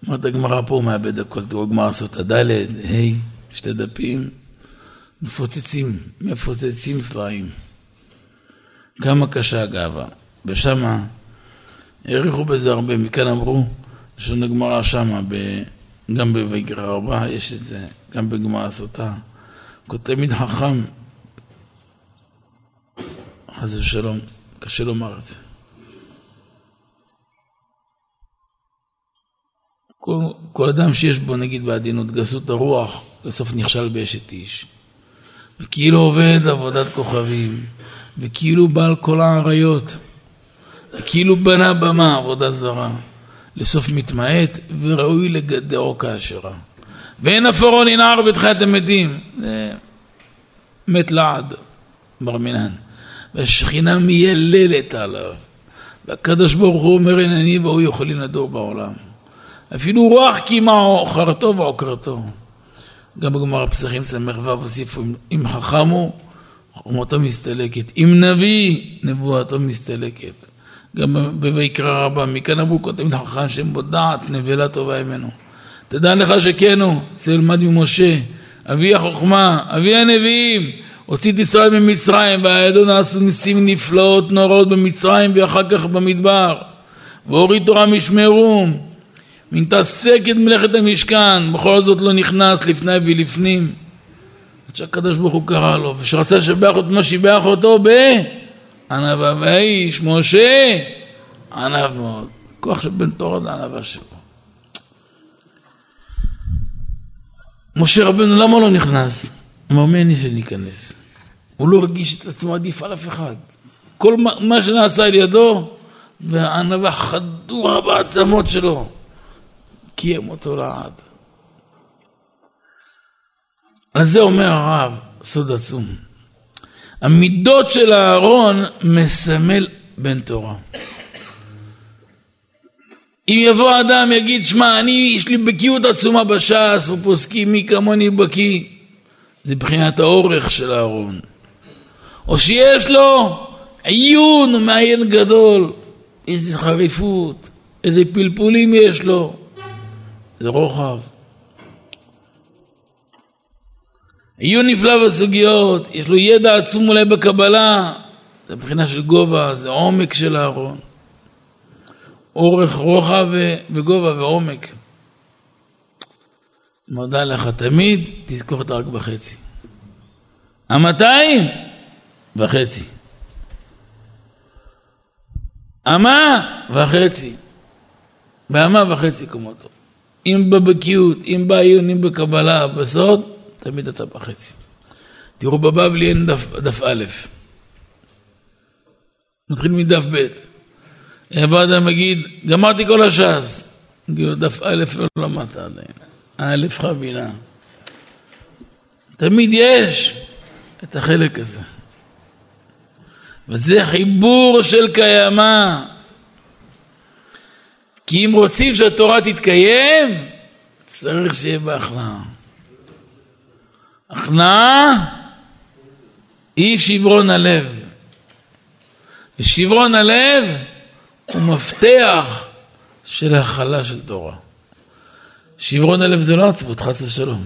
אומרת הגמרא פה, הוא מאבד הכל, תראו גמרא סוטה ד', ה', שתי דפים, מפוצצים, מפוצצים צבעים. כמה קשה הגאווה. ושמה העריכו בזה הרבה, מכאן אמרו, יש לנו גמרא שמה, ב, גם בויקרא רבה יש את זה, גם בגמרא סוטה. כותב תמיד חכם, חס ושלום, קשה לומר את זה. כל, כל אדם שיש בו, נגיד בעדינות, גסות הרוח, בסוף נכשל באשת איש. וכאילו עובד עבודת כוכבים, וכאילו בעל כל האריות. כאילו בנה במה עבודה זרה, לסוף מתמעט וראוי לגדעו כאשרה. ואין אפרון ינער בתחיית המתים, זה מת לעד, בר מינן. והשכינה מייללת עליו. והקדוש ברוך הוא אומר אני והוא יכולים לדור בעולם. אפילו רוח קימה עוכרתו ועוקרתו. גם בגמר הפסחים סמך ו' הוסיפו אם חכם הוא חוכמתו מסתלקת, אם נביא נבואתו מסתלקת. גם בויקרא רבה, מכאן אמרו כותבים לחכם שם בו דעת נבלה טובה ממנו. תדע לך שכן הוא, זה ילמד ממשה, אבי החוכמה, אבי הנביאים, הוציא את ישראל ממצרים, והידו נעשו ניסים נפלאות נוראות במצרים ואחר כך במדבר, והוריד תורה משמרום, מתעסק את מלאכת המשכן, בכל זאת לא נכנס לפני ולפנים. עד שהקדוש ברוך הוא קרא לו, ושרצה לשבח אותו מה שיבח אותו ב... ענווה והאיש, משה, ענב מאוד. כוח של בן תורה זה ענווה שלו. משה רבנו, למה לא נכנס? אמר, מי אני שניכנס? הוא לא הרגיש את עצמו עדיף על אף אחד. כל מה, מה שנעשה על ידו, והענווה חדורה בעצמות שלו, קיים אותו לעד. על זה אומר הרב, סוד עצום. המידות של אהרון מסמל בן תורה. אם יבוא אדם יגיד, שמע, אני, יש לי בקיאות עצומה בש"ס, ופוסקים מי כמוני בקיא, זה מבחינת האורך של אהרון. או שיש לו עיון ומעיין גדול, איזה חריפות, איזה פלפולים יש לו, זה רוחב. עיון נפלא בסוגיות, יש לו ידע עצום אולי בקבלה, זה מבחינה של גובה, זה עומק של אהרון. אורך, רוחב וגובה ועומק. מודה לך תמיד, תזכור אותה רק בחצי. המאתיים? וחצי. אמה וחצי. באמה וחצי קומתו. אם בבקיאות, אם בעיון, אם בקבלה, בסוד, תמיד אתה בחצי. תראו בבבלי אין דף, דף א', נתחיל מדף ב'. אדם יגיד, גמרתי כל הש"ס. דף א' לא למדת עדיין. א' חבילה. תמיד יש את החלק הזה. וזה חיבור של קיימא. כי אם רוצים שהתורה תתקיים, צריך שיהיה בה. הכנעה היא שברון הלב. ושברון הלב הוא מפתח של הכלה של תורה. שברון הלב זה לא עצבות, חס ושלום.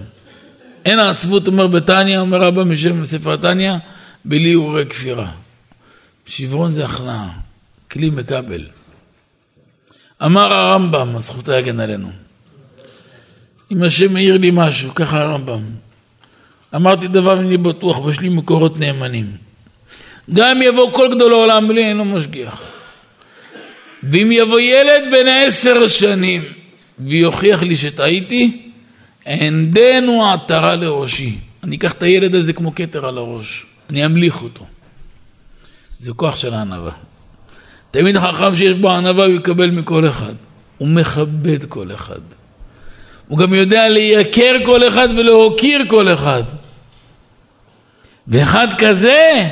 אין העצבות, אומר בתניא, אומר רבא משם בספר תניא, בלי אורי כפירה. שברון זה הכנעה, כלי מקבל. אמר הרמב"ם, זכותו יגן עלינו. אם השם העיר לי משהו, ככה הרמב"ם. אמרתי דבר אני בטוח, ויש לי מקורות נאמנים. גם יבוא כל גדול העולם בלי, אין לו משגיח. ואם יבוא ילד בן עשר שנים ויוכיח לי שטעיתי, ענדנו עטרה לראשי. אני אקח את הילד הזה כמו כתר על הראש, אני אמליך אותו. זה כוח של הענווה. תמיד חכם שיש בו ענווה הוא יקבל מכל אחד. הוא מכבד כל אחד. הוא גם יודע לייקר כל אחד ולהוקיר כל אחד. ואחד כזה,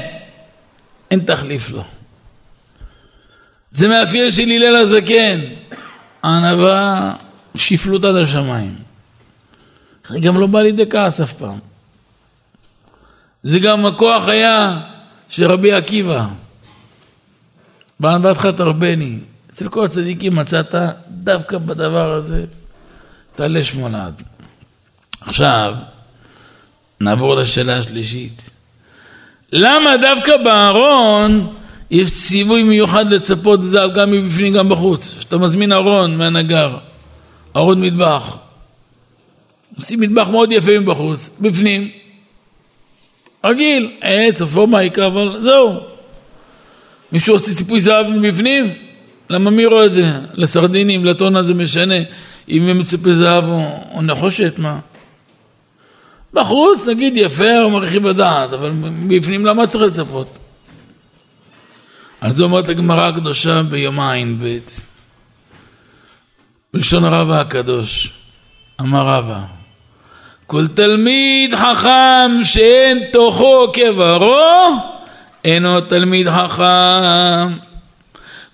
אין תחליף לו. זה מאפיין של הלל הזקן, הענווה, שפלות עד השמיים. זה גם לא בא לידי כעס אף פעם. זה גם הכוח היה של רבי עקיבא. בענוותך תרבני. אצל כל הצדיקים מצאת דווקא בדבר הזה תעלה שמונד. עכשיו, נעבור לשאלה השלישית. למה דווקא בארון יש ציווי מיוחד לצפות זהב גם מבפנים גם בחוץ? כשאתה מזמין ארון מהנגר, ארון מטבח, עושים מטבח מאוד יפה מבחוץ, בפנים, רגיל, עץ, אפור מעיקה, אבל זהו. מישהו עושה ציפוי זהב מבפנים? למה מי רואה את זה? לסרדינים, לטונה זה משנה אם הם ציפוי זהב או, או נחושת, מה? בחוץ נגיד יפה או מרחיב הדעת, אבל בפנים למה צריך לצפות? על זה אומרת הגמרא הקדושה ביומיים ב' בלשון רבה הקדוש, אמר רבה, כל תלמיד חכם שאין תוכו כברו, אינו תלמיד חכם.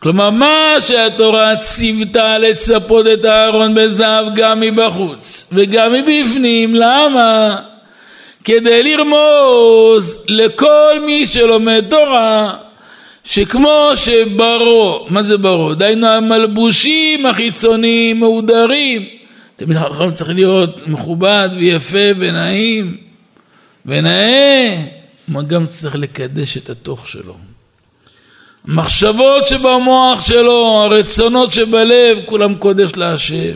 כלומר, מה שהתורה ציוותה לצפות את הארון בזהב גם מבחוץ וגם מבפנים, למה? כדי לרמוז לכל מי שלומד תורה שכמו שברו, מה זה ברו? דהיינו המלבושים החיצוניים מהודרים. תמיד חכם צריך להיות מכובד ויפה ונעים ונאה, מה גם צריך לקדש את התוך שלו. המחשבות שבמוח שלו, הרצונות שבלב, כולם קודש להשם.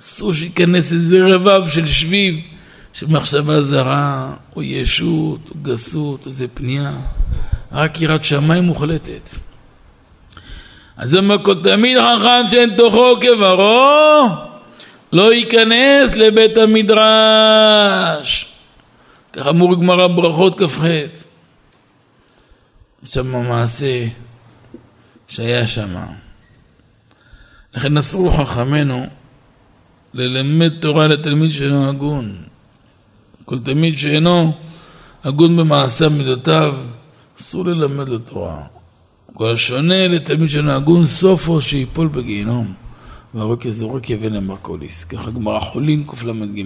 אסור שייכנס איזה רבב של שביב של מחשבה זרה, או ישות, או גסות, או זה פנייה. רק יראת שמיים מוחלטת. אז זה אומר, תמיד חכם שאין תוכו כברו, לא ייכנס לבית המדרש. ככה אמור גמרא ברכות כ"ח. שם המעשה שהיה שם. לכן אסרו חכמינו ללמד תורה לתלמיד שאינו הגון. כל תלמיד שאינו הגון במעשיו מידותיו, אסור ללמד לתורה. כל השונה לתלמיד שאינו הגון, סופו שיפול בגיהינום. והרוק יזורק יבן למרקוליס. ככה גמרא חולין קל"ג.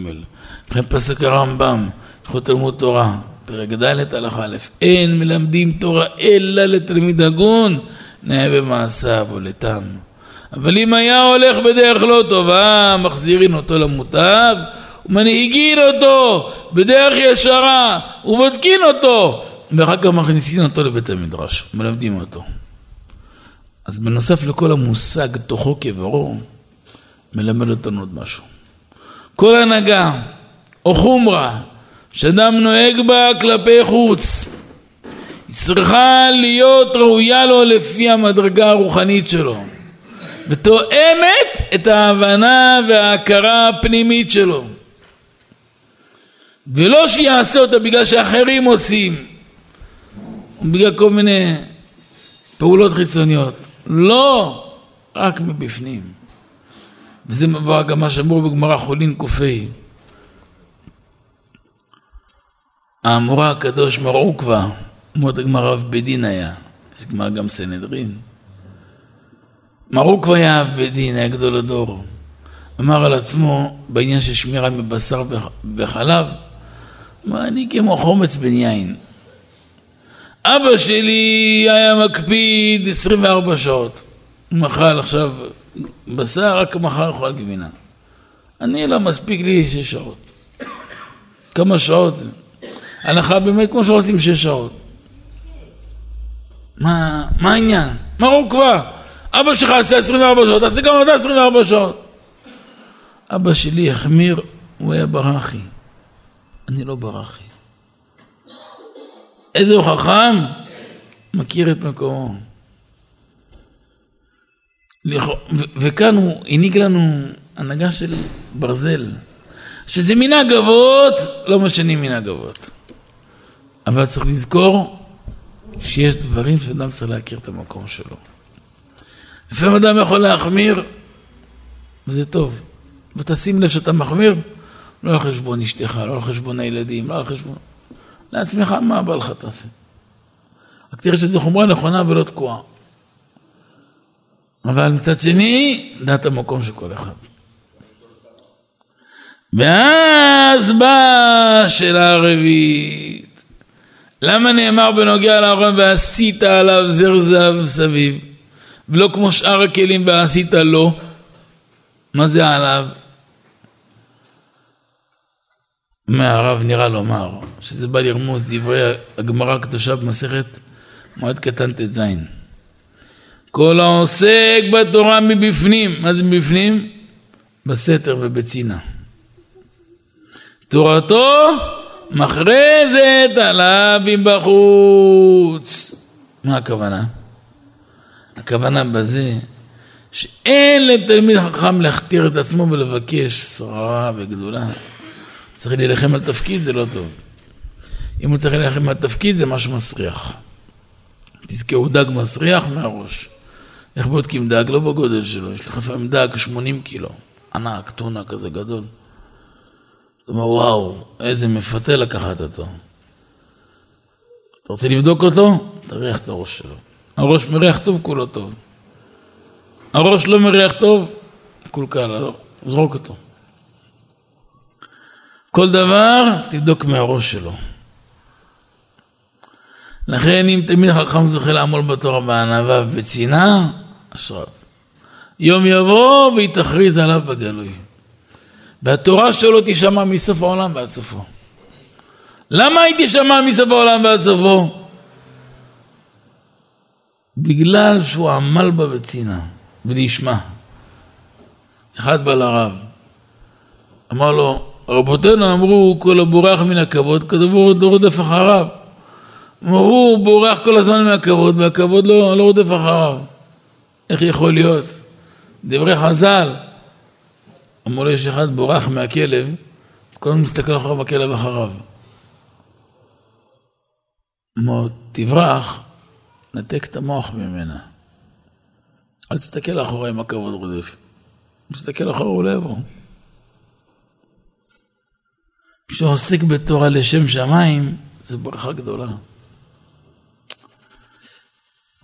וכן פסק הרמב"ם, הלכות תלמוד תורה, פרק ד' הלכה א', אין מלמדים תורה אלא לתלמיד הגון, נאה במעשיו או לתם. אבל אם היה הולך בדרך לא טובה, מחזירין אותו למוטב, ומנהיגין אותו בדרך ישרה, ובודקין אותו, ואחר כך מכניסים אותו לבית המדרש, מלמדים אותו. אז בנוסף לכל המושג תוכו כברו, מלמד אותנו עוד משהו. כל הנהגה או חומרה שאדם נוהג בה כלפי חוץ, היא צריכה להיות ראויה לו לפי המדרגה הרוחנית שלו, ותואמת את ההבנה וההכרה הפנימית שלו. ולא שיעשה אותה בגלל שאחרים עושים, בגלל כל מיני פעולות חיצוניות. לא, רק מבפנים. וזה גם מה שאמרו בגמרא חולין ק"ה. האמורה הקדוש מר עוקווה, אומרת הגמרא רב בית דין היה, יש גמרא גם סנהדרין. מר עוקווה היה אב בית דין, היה גדול הדור. אמר על עצמו בעניין של שמירה מבשר וחלב, אמר אני כמו חומץ בן יין. אבא שלי היה מקפיד 24 שעות. הוא מחל עכשיו בשר, רק מחר אוכל גבינה. אני לא מספיק לי שש שעות. כמה שעות זה? הנחה באמת כמו שעושים שש שעות. מה, מה העניין? מה הוא כבר? אבא שלך עשה 24 שעות, תעשה גם אתה 24 שעות. אבא שלי החמיר, הוא היה ברחי. אני לא ברחי. איזה הוא חכם? מכיר את מקומו. וכאן הוא הנהיג לנו הנהגה של ברזל, שזה מנהג אבות, לא משנים מנהג אבות. אבל צריך לזכור שיש דברים שאדם צריך להכיר את המקום שלו. לפעמים אדם יכול להחמיר, וזה טוב. ותשים לב שאתה מחמיר, לא על חשבון אשתך, לא על חשבון הילדים, לא על חשבון... לעצמך, מה בא לך תעשה? רק תראה שזו חומרה נכונה ולא תקועה. אבל מצד שני, דעת המקום של כל אחד. ואז באה השאלה הרביעית. למה נאמר בנוגע לארון ועשית עליו זר זהב סביב, ולא כמו שאר הכלים ועשית לו? מה זה עליו? מהרב נראה לומר, שזה בא לרמוז דברי הגמרא הקדושה במסכת מועד קטן ט"ז. כל העוסק בתורה מבפנים, מה זה מבפנים? בסתר ובצינה. תורתו מכרזת עליו מבחוץ. מה הכוונה? הכוונה בזה שאין לתלמיד חכם להכתיר את עצמו ולבקש שררה וגדולה. צריך להילחם על תפקיד, זה לא טוב. אם הוא צריך להילחם על תפקיד, זה משהו מסריח. תזכרו, דג מסריח מהראש. איך בודקים דג? לא בגודל שלו, יש לך לפעמים דג 80 קילו, ענק, טונה כזה גדול. אתה אומר, וואו, איזה מפתה לקחת אותו. אתה רוצה לבדוק אותו? תריח את הראש שלו. הראש מריח טוב, כולו טוב. הראש לא מריח טוב, קולקל, לא, זרוק אותו. כל דבר, תבדוק מהראש שלו. לכן אם תמיד חכם זוכה לעמול בתורה בענווה ובצנעה, אשריו. יום יבוא והיא תכריז עליו בגלוי. והתורה שלו תשמע מסוף העולם ועד סופו. למה היא תשמע מסוף העולם ועד סופו? בגלל שהוא עמל בה בצנעה ונשמע. אחד בא לרב, אמר לו, רבותינו אמרו כל הבורח מן הכבוד, כדבור רודף אחריו. אמרו, הוא בורח כל הזמן מהכבוד, והכבוד לא, לא רודף אחריו. איך יכול להיות? דברי חז"ל, אמרו לו יש אחד בורח מהכלב, כל הזמן מסתכל אחריו הכלב אחריו. אמרו, תברח, נתק את המוח ממנה. אל תסתכל אחורה אם הכבוד רודף. תסתכל אחורה הוא לא. כשעוסק בתורה לשם שמיים, זו ברכה גדולה.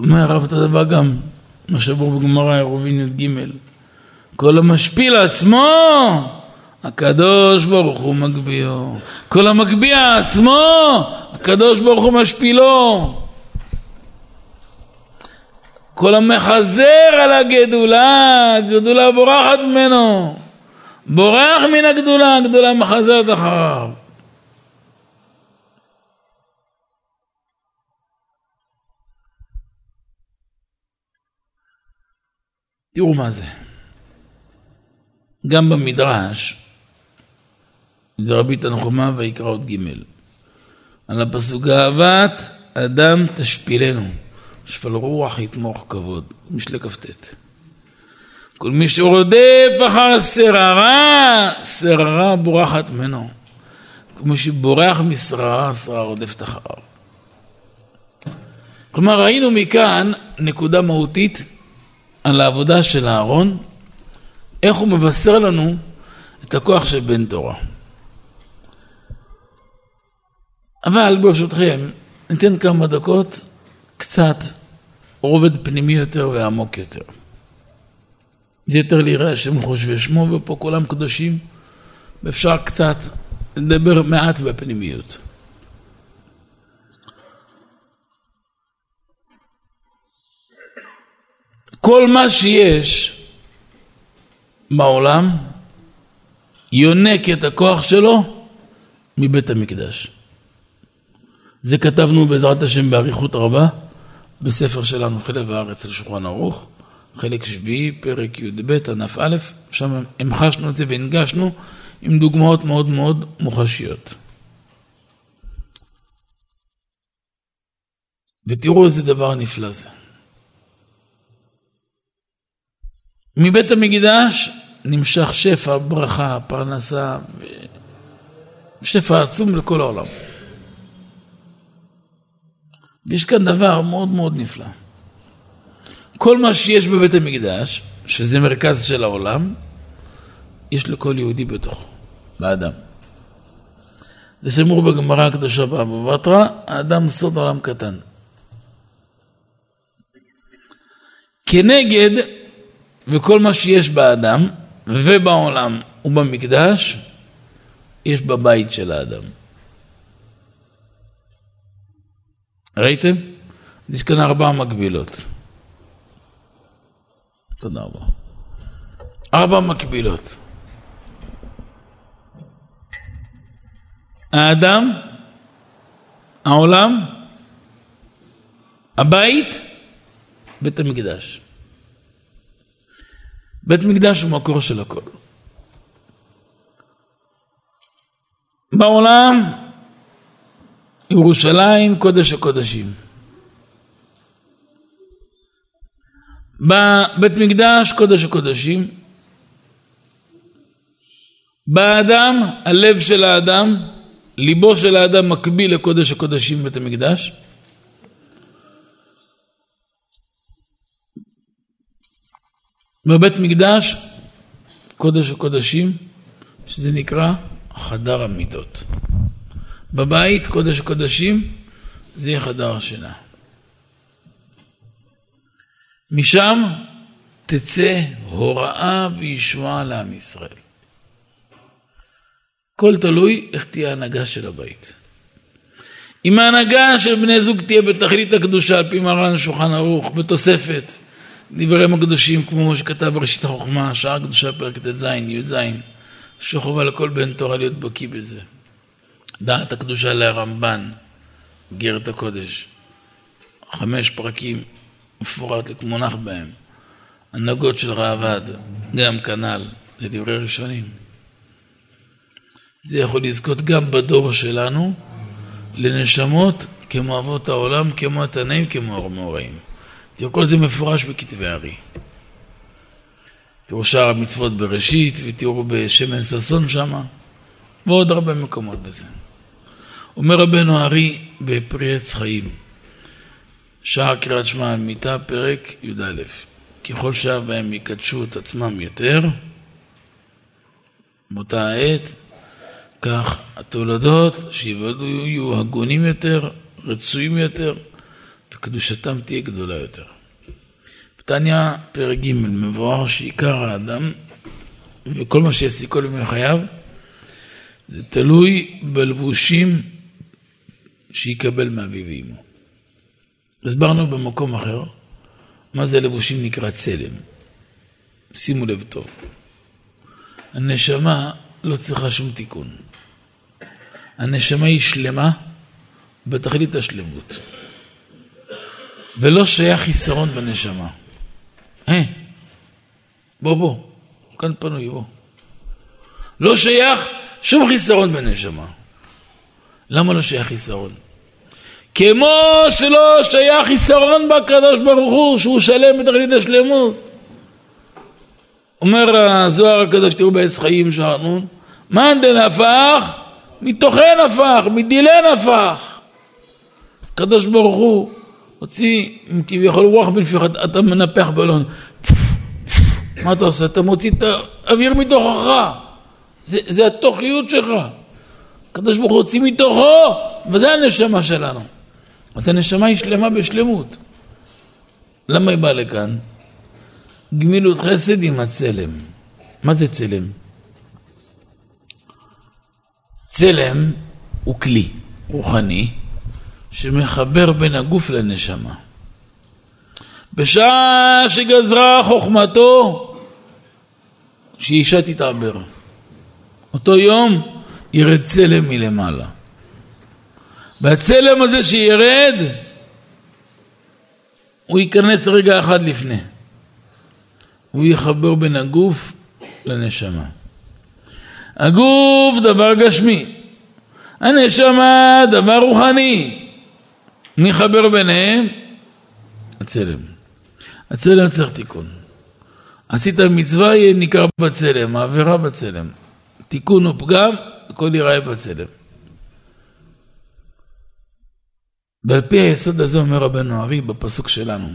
אומר הרב את הדבר גם, מה שבור בגמרא, עירובין י"ג, כל המשפיל עצמו, הקדוש ברוך הוא מגביהו. כל המגביה עצמו, הקדוש ברוך הוא משפילו. כל המחזר על הגדולה, הגדולה בורחת ממנו. בורח מן הגדולה, הגדולה מחזרת אחריו. תראו מה זה. גם במדרש, זה רבי תנחומה ויקרא עוד ג' על הפסוק אהבת אדם תשפילנו, שפל רוח יתמוך כבוד, משלי כ"ט. כל מי שרודף אחר שררה, שררה בורחת ממנו. כמו שבורח משררה, שררה רודפת אחריו. כלומר, ראינו מכאן נקודה מהותית על העבודה של אהרון, איך הוא מבשר לנו את הכוח של בן תורה. אבל ברשותכם, ניתן כמה דקות קצת רובד פנימי יותר ועמוק יותר. זה יותר ליראה השם חושבי שמו, ופה כולם קדושים, ואפשר קצת לדבר מעט בפנימיות. כל מה שיש בעולם יונק את הכוח שלו מבית המקדש. זה כתבנו בעזרת השם באריכות רבה בספר שלנו חלב הארץ על שולחן ערוך, חלק שביעי, פרק י"ב, ענף א', שם המחשנו את זה והנגשנו עם דוגמאות מאוד מאוד מוחשיות. ותראו איזה דבר נפלא זה. מבית המקדש נמשך שפע, ברכה, פרנסה, שפע עצום לכל העולם. ויש כאן דבר מאוד מאוד נפלא. כל מה שיש בבית המקדש, שזה מרכז של העולם, יש לכל יהודי בתוכו, באדם. זה שמור בגמרא הקדושה באבו בתרא, האדם סוד עולם קטן. כנגד, וכל מה שיש באדם ובעולם ובמקדש, יש בבית של האדם. ראיתם? יש כאן ארבע מקבילות. תודה רבה. ארבע מקבילות. האדם, העולם, הבית, בית המקדש. בית מקדש הוא מקור של הכל. בעולם, ירושלים, קודש הקודשים. בבית מקדש, קודש הקודשים. באדם, הלב של האדם, ליבו של האדם מקביל לקודש הקודשים בבית המקדש. בבית מקדש, קודש הקודשים, שזה נקרא חדר המיטות. בבית, קודש הקודשים, זה יהיה חדר השינה. משם תצא הוראה וישועה לעם ישראל. הכל תלוי איך תהיה ההנהגה של הבית. אם ההנהגה של בני זוג תהיה בתכלית הקדושה על פי מרן שולחן ערוך, בתוספת דבריהם הקדושים כמו שכתב בראשית החוכמה, שער קדושה פרק ט"ז, י"ז, שחובה לכל בן תורה להיות בקיא בזה. דעת הקדושה לרמב"ן, גרת הקודש, חמש פרקים מפורט מונח בהם. הנהגות של ראב"ד, גם כנ"ל, זה דברי ראשונים. זה יכול לזכות גם בדור שלנו לנשמות כמו אבות העולם, כמו התנאים, כמו המאורעים. תראו, כל זה מפורש בכתבי הארי. תראו שאר המצוות בראשית, ותראו בשמן ששון שמה, ועוד הרבה מקומות בזה. אומר רבנו הארי בפרי עץ חיים, שער קריאת שמע על מיטה, פרק י"א. ככל שהבהם יקדשו את עצמם יותר, באותה העת, כך התולדות שיוולדו יהיו הגונים יותר, רצויים יותר, וקדושתם תהיה גדולה יותר. בתניא, פרק ג', מבואר שעיקר האדם וכל מה שיעשי כל ימי חייו, זה תלוי בלבושים שיקבל מאביו ואמו. הסברנו במקום אחר מה זה לבושים נקרא צלם. שימו לב טוב. הנשמה לא צריכה שום תיקון. הנשמה היא שלמה בתכלית השלמות. ולא שייך חיסרון בנשמה. אה, בוא בוא, כאן פנוי, בוא. לא שייך שום חיסרון בנשמה. למה לא שייך חיסרון? כמו שלא שייך חיסרון בקדוש ברוך הוא, שהוא שלם בתכלית השלמות. אומר הזוהר הקדוש, תראו בעץ חיים שערנון, מאן דנפח, מתוכן הפך, מדילן הפך. הקדוש ברוך הוא הוציא כביכול רוח בנפיחת, אתה מנפח בלון. מה אתה עושה? אתה מוציא את האוויר מתוכך. זה, זה התוכיות שלך. הקדוש ברוך הוא הוציא מתוכו, וזה הנשמה שלנו. אז הנשמה היא שלמה בשלמות. למה היא באה לכאן? גמילות חסד עם הצלם. מה זה צלם? צלם הוא כלי רוחני שמחבר בין הגוף לנשמה. בשעה שגזרה חוכמתו, שאישה תתעבר. אותו יום ירד צלם מלמעלה. והצלם הזה שירד, הוא ייכנס רגע אחד לפני. הוא יחבר בין הגוף לנשמה. הגוף דבר גשמי, הנשמה דבר רוחני. מי חבר ביניהם? הצלם. הצלם צריך תיקון. עשית מצווה, יהיה ניכר בצלם, העבירה בצלם. תיקון או פגם, הכל ייראה בצלם. ועל פי היסוד הזה אומר רבנו ארי בפסוק שלנו,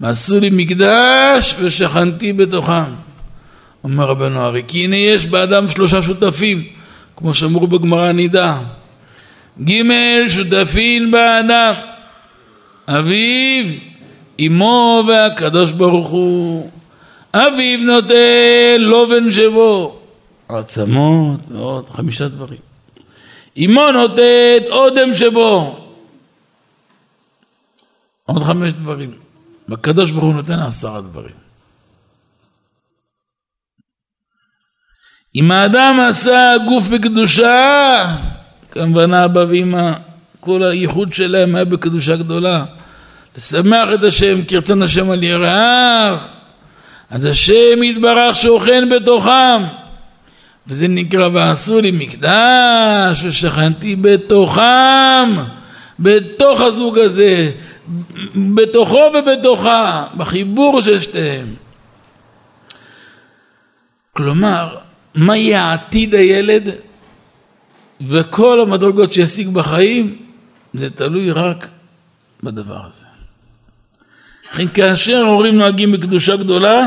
ועשו לי מקדש ושכנתי בתוכם. אומר רבנו ארי, כי הנה יש באדם שלושה שותפים, כמו שאמרו בגמרא הנידה. ג' שותפים באדם, אביו, אמו והקדוש ברוך הוא. אביו נותן לובן שבו, עצמות ועוד חמישה דברים. אמו נותנת אודם שבו, עוד חמש דברים. בקדוש ברוך הוא נותן עשרה דברים. אם האדם עשה גוף בקדושה, כמובן אבא ואמא, כל הייחוד שלהם היה בקדושה גדולה. לשמח את השם, כרצון השם על יראיו. אז השם יתברך שוכן בתוכם. וזה נקרא ועשו לי מקדש ושכנתי בתוכם, בתוך הזוג הזה, בתוכו ובתוכה, בחיבור של שתיהם. כלומר, מה יהיה עתיד הילד וכל המדרגות שישיג בחיים, זה תלוי רק בדבר הזה. לכן כאשר ההורים נוהגים בקדושה גדולה,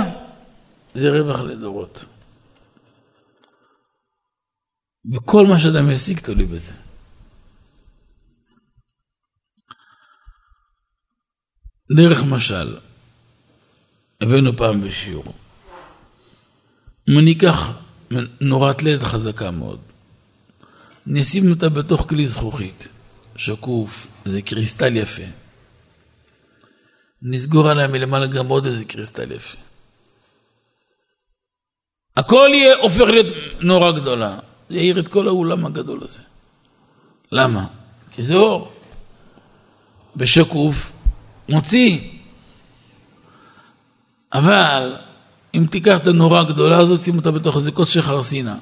זה רווח לדורות. וכל מה שאדם ישיג תלוי בזה. דרך משל, הבאנו פעם בשיעור. אם אני אקח נורת לד חזקה מאוד, נשים אותה בתוך כלי זכוכית, שקוף, זה קריסטל יפה. נסגור עליה מלמעלה גם עוד איזה קריסטל יפה. הכל יהיה, הופך להיות נורה גדולה. זה יאיר את כל האולם הגדול הזה. למה? כי זה אור. בשקוף מוציא. אבל אם תיקח את הנורה הגדולה הזאת, שים אותה בתוך איזה כוס של חרסינה.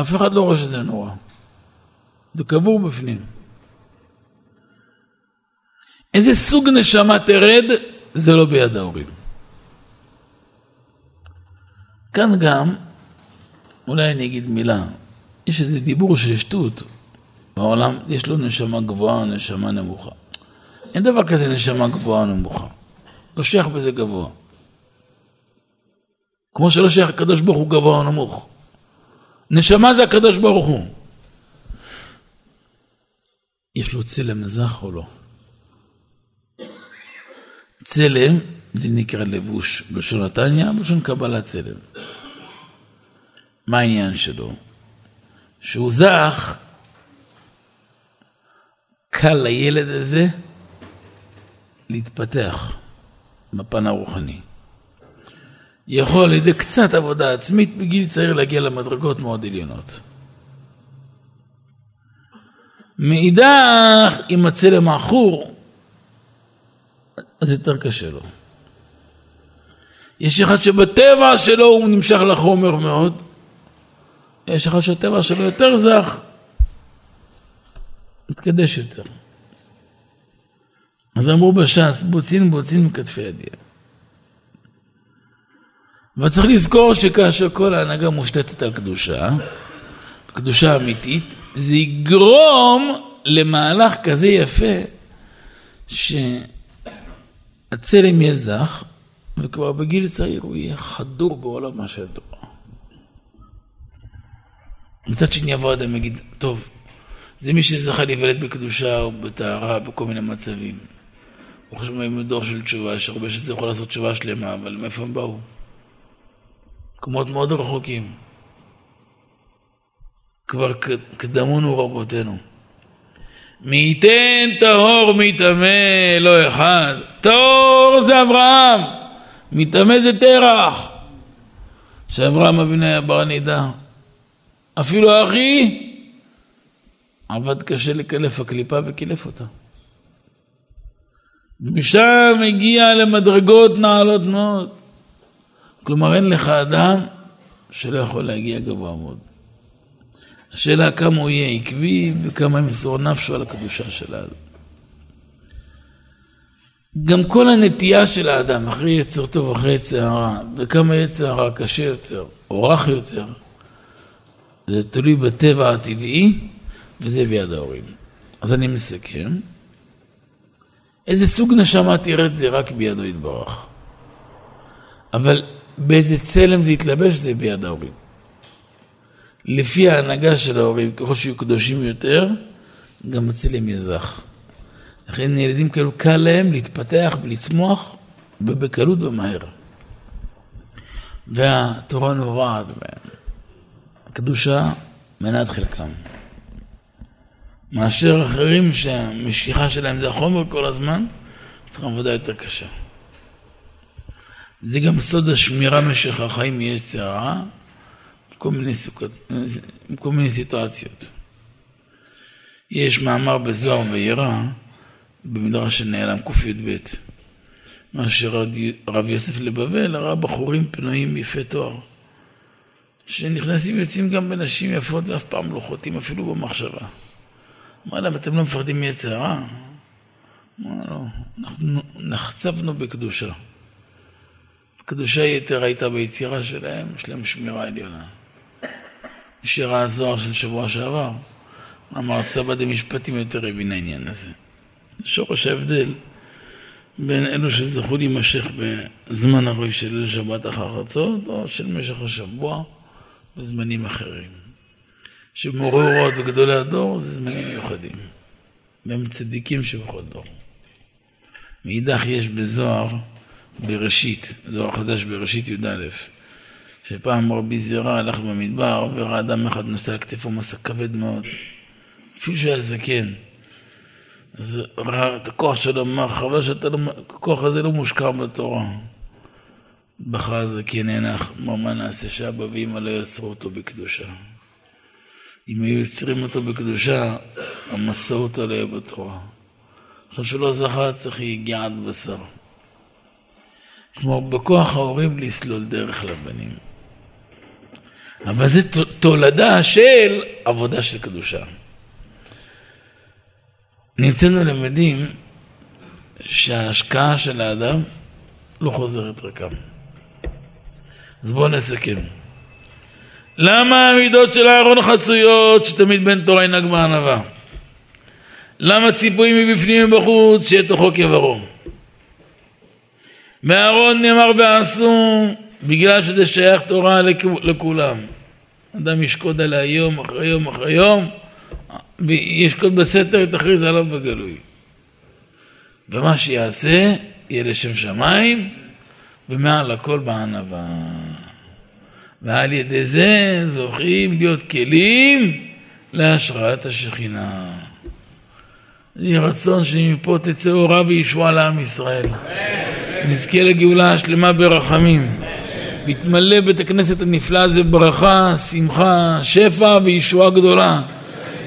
אף אחד לא רואה שזה נורא. זה קבור בפנים. איזה סוג נשמה תרד, זה לא ביד ההורים. כאן גם, אולי אני אגיד מילה, יש איזה דיבור של שטות. בעולם יש לו נשמה גבוהה, נשמה נמוכה. אין דבר כזה נשמה גבוהה או נמוכה. לא שייך בזה גבוה. כמו שלא שייך הקדוש ברוך הוא גבוה או נמוך. נשמה זה הקדוש ברוך הוא. יש לו צלם מזח או לא? צלם זה נקרא לבוש בלשון נתניה, בלשון קבלת צלם. מה העניין שלו? שהוא זך, קל לילד הזה להתפתח בפן הרוחני. יכול על ידי קצת עבודה עצמית בגיל צעיר להגיע למדרגות מאוד עליונות. מאידך, אם הצלם העכור, אז יותר קשה לו. יש אחד שבטבע שלו הוא נמשך לחומר מאוד, יש אחד שהטבע שלו יותר זך, מתקדש יותר. אז אמרו בש"ס, בוצין בוצין מכתפי ידיעה. אבל צריך לזכור שכאשר כל ההנהגה מושתתת על קדושה, קדושה אמיתית, זה יגרום למהלך כזה יפה, שהצלם יהיה זך, וכבר בגיל צעיר הוא יהיה חדור בעולמה של תורה. מצד שני יבוא אדם ויגיד, טוב, זה מי שזכה להיוולד בקדושה או בטהרה בכל מיני מצבים. ברוך השם הם דור של תשובה, יש הרבה שזה יכול לעשות תשובה שלמה, אבל מאיפה הם באו? מקומות מאוד רחוקים. כבר קדמונו רבותינו. מי ייתן טהור מטמא לא אחד. טהור זה אברהם, מטמא זה תרח. שאברהם אבינו היה בר נידה. אפילו אחי עבד קשה לקלף הקליפה וקילף אותה. משם הגיע למדרגות נעלות מאוד. כלומר, אין לך אדם שלא יכול להגיע גבוה מאוד. השאלה כמה הוא יהיה עקבי וכמה ימסור נפשו על הקדושה של האדם. גם כל הנטייה של האדם אחרי יצר טוב, אחרי יצר הרע, וכמה יצר הרע קשה יותר, או רך יותר, זה תלוי בטבע הטבעי, וזה ביד ההורים. אז אני מסכם. איזה סוג נשמה תרד זה רק בידו יתברך. אבל באיזה צלם זה יתלבש זה ביד ההורים. לפי ההנהגה של ההורים, ככל שיהיו קדושים יותר, גם הצלם יזך. לכן ילדים כאלו קל להם להתפתח ולצמוח ובקלות ומהר. והתורה נובעת בהם. הקדושה מנת חלקם. מאשר אחרים שהמשיכה שלהם זה החומר כל הזמן, צריך עבודה יותר קשה. זה גם סוד השמירה משך החיים כל מיני, סוכות, כל מיני סיטואציות. יש מאמר בזוהר וירא, במדרש שנעלם קי"ב, מה שרב יוסף לבבל ראה בחורים פנויים יפי תואר, שנכנסים ויוצאים גם בנשים יפות ואף פעם לא חוטאים אפילו במחשבה. אמר להם, אתם לא מפחדים מיצר הרע? אמר לו, אנחנו נחצבנו בקדושה. קדושה יתר הייתה ביצירה שלהם, יש להם שמירה עליונה. שראה הזוהר של שבוע שעבר, אמר סבא דמשפטים יותר הבין העניין הזה. שורש ההבדל בין אלו שזכו להימשך בזמן הראוי של ליל שבת אחר חצות, או של משך השבוע בזמנים אחרים. שמעוררי אורות וגדולי הדור זה זמנים מיוחדים. והם צדיקים שבכל דור. מאידך יש בזוהר בראשית, זוהר חדש בראשית י"א, שפעם רבי זירא הלך במדבר וראה אדם אחד נושא על כתפו מסע כבד מאוד, אפילו שהיה זקן. אז ראה את הכוח שלו, אמר, חבל שהכוח לא, הזה לא מושקע בתורה. בכה הזקן נאנח, אמר, מה נעשה שאבא ואמא לא יצרו אותו בקדושה. אם היו יוצרים אותו בקדושה, המסעות עליה בתורה. עכשיו שלא זכה, צריך יגיעת בשר. כלומר, בכוח ההורים לסלול דרך לבנים. אבל זה תולדה של עבודה של קדושה. נמצאנו למדים שההשקעה של האדם לא חוזרת ריקם. אז בואו נסכם. למה המידות של אהרון חצויות שתמיד בן תורה ינהג בענווה? למה ציפויים מבפנים ובחוץ שיהיה תוכו כברו? באהרון נאמר ועשו בגלל שזה שייך תורה לכולם. אדם ישקוד עליה יום אחרי יום אחרי יום, וישקוד בסתר, תכריז עליו בגלוי. ומה שיעשה, יהיה לשם שמיים, ומעל הכל בענווה. ועל ידי זה זוכים להיות כלים להשראת השכינה. יהי רצון שמפה תצא אורה וישועה לעם ישראל. נזכה לגאולה השלמה ברחמים. ויתמלא בית הכנסת הנפלא הזה ברכה, שמחה, שפע וישועה גדולה.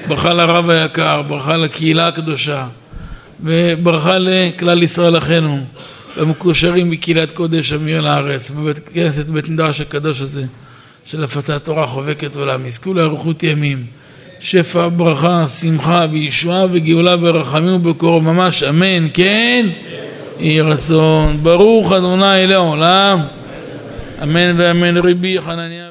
ברכה לרב היקר, ברכה לקהילה הקדושה, וברכה לכלל ישראל אחינו, והמקושרים בקהילת קודש אמיר לארץ, בבית כנסת, בית מדרש הקדוש הזה, של הפצת תורה חובקת עולם. יזכו לאריכות ימים. שפע, ברכה, שמחה וישועה וגאולה ברחמים ובקרוב ממש, אמן, כן? יהי רצון. ברוך אדוני לעולם. אמן ואמן רבי חנניה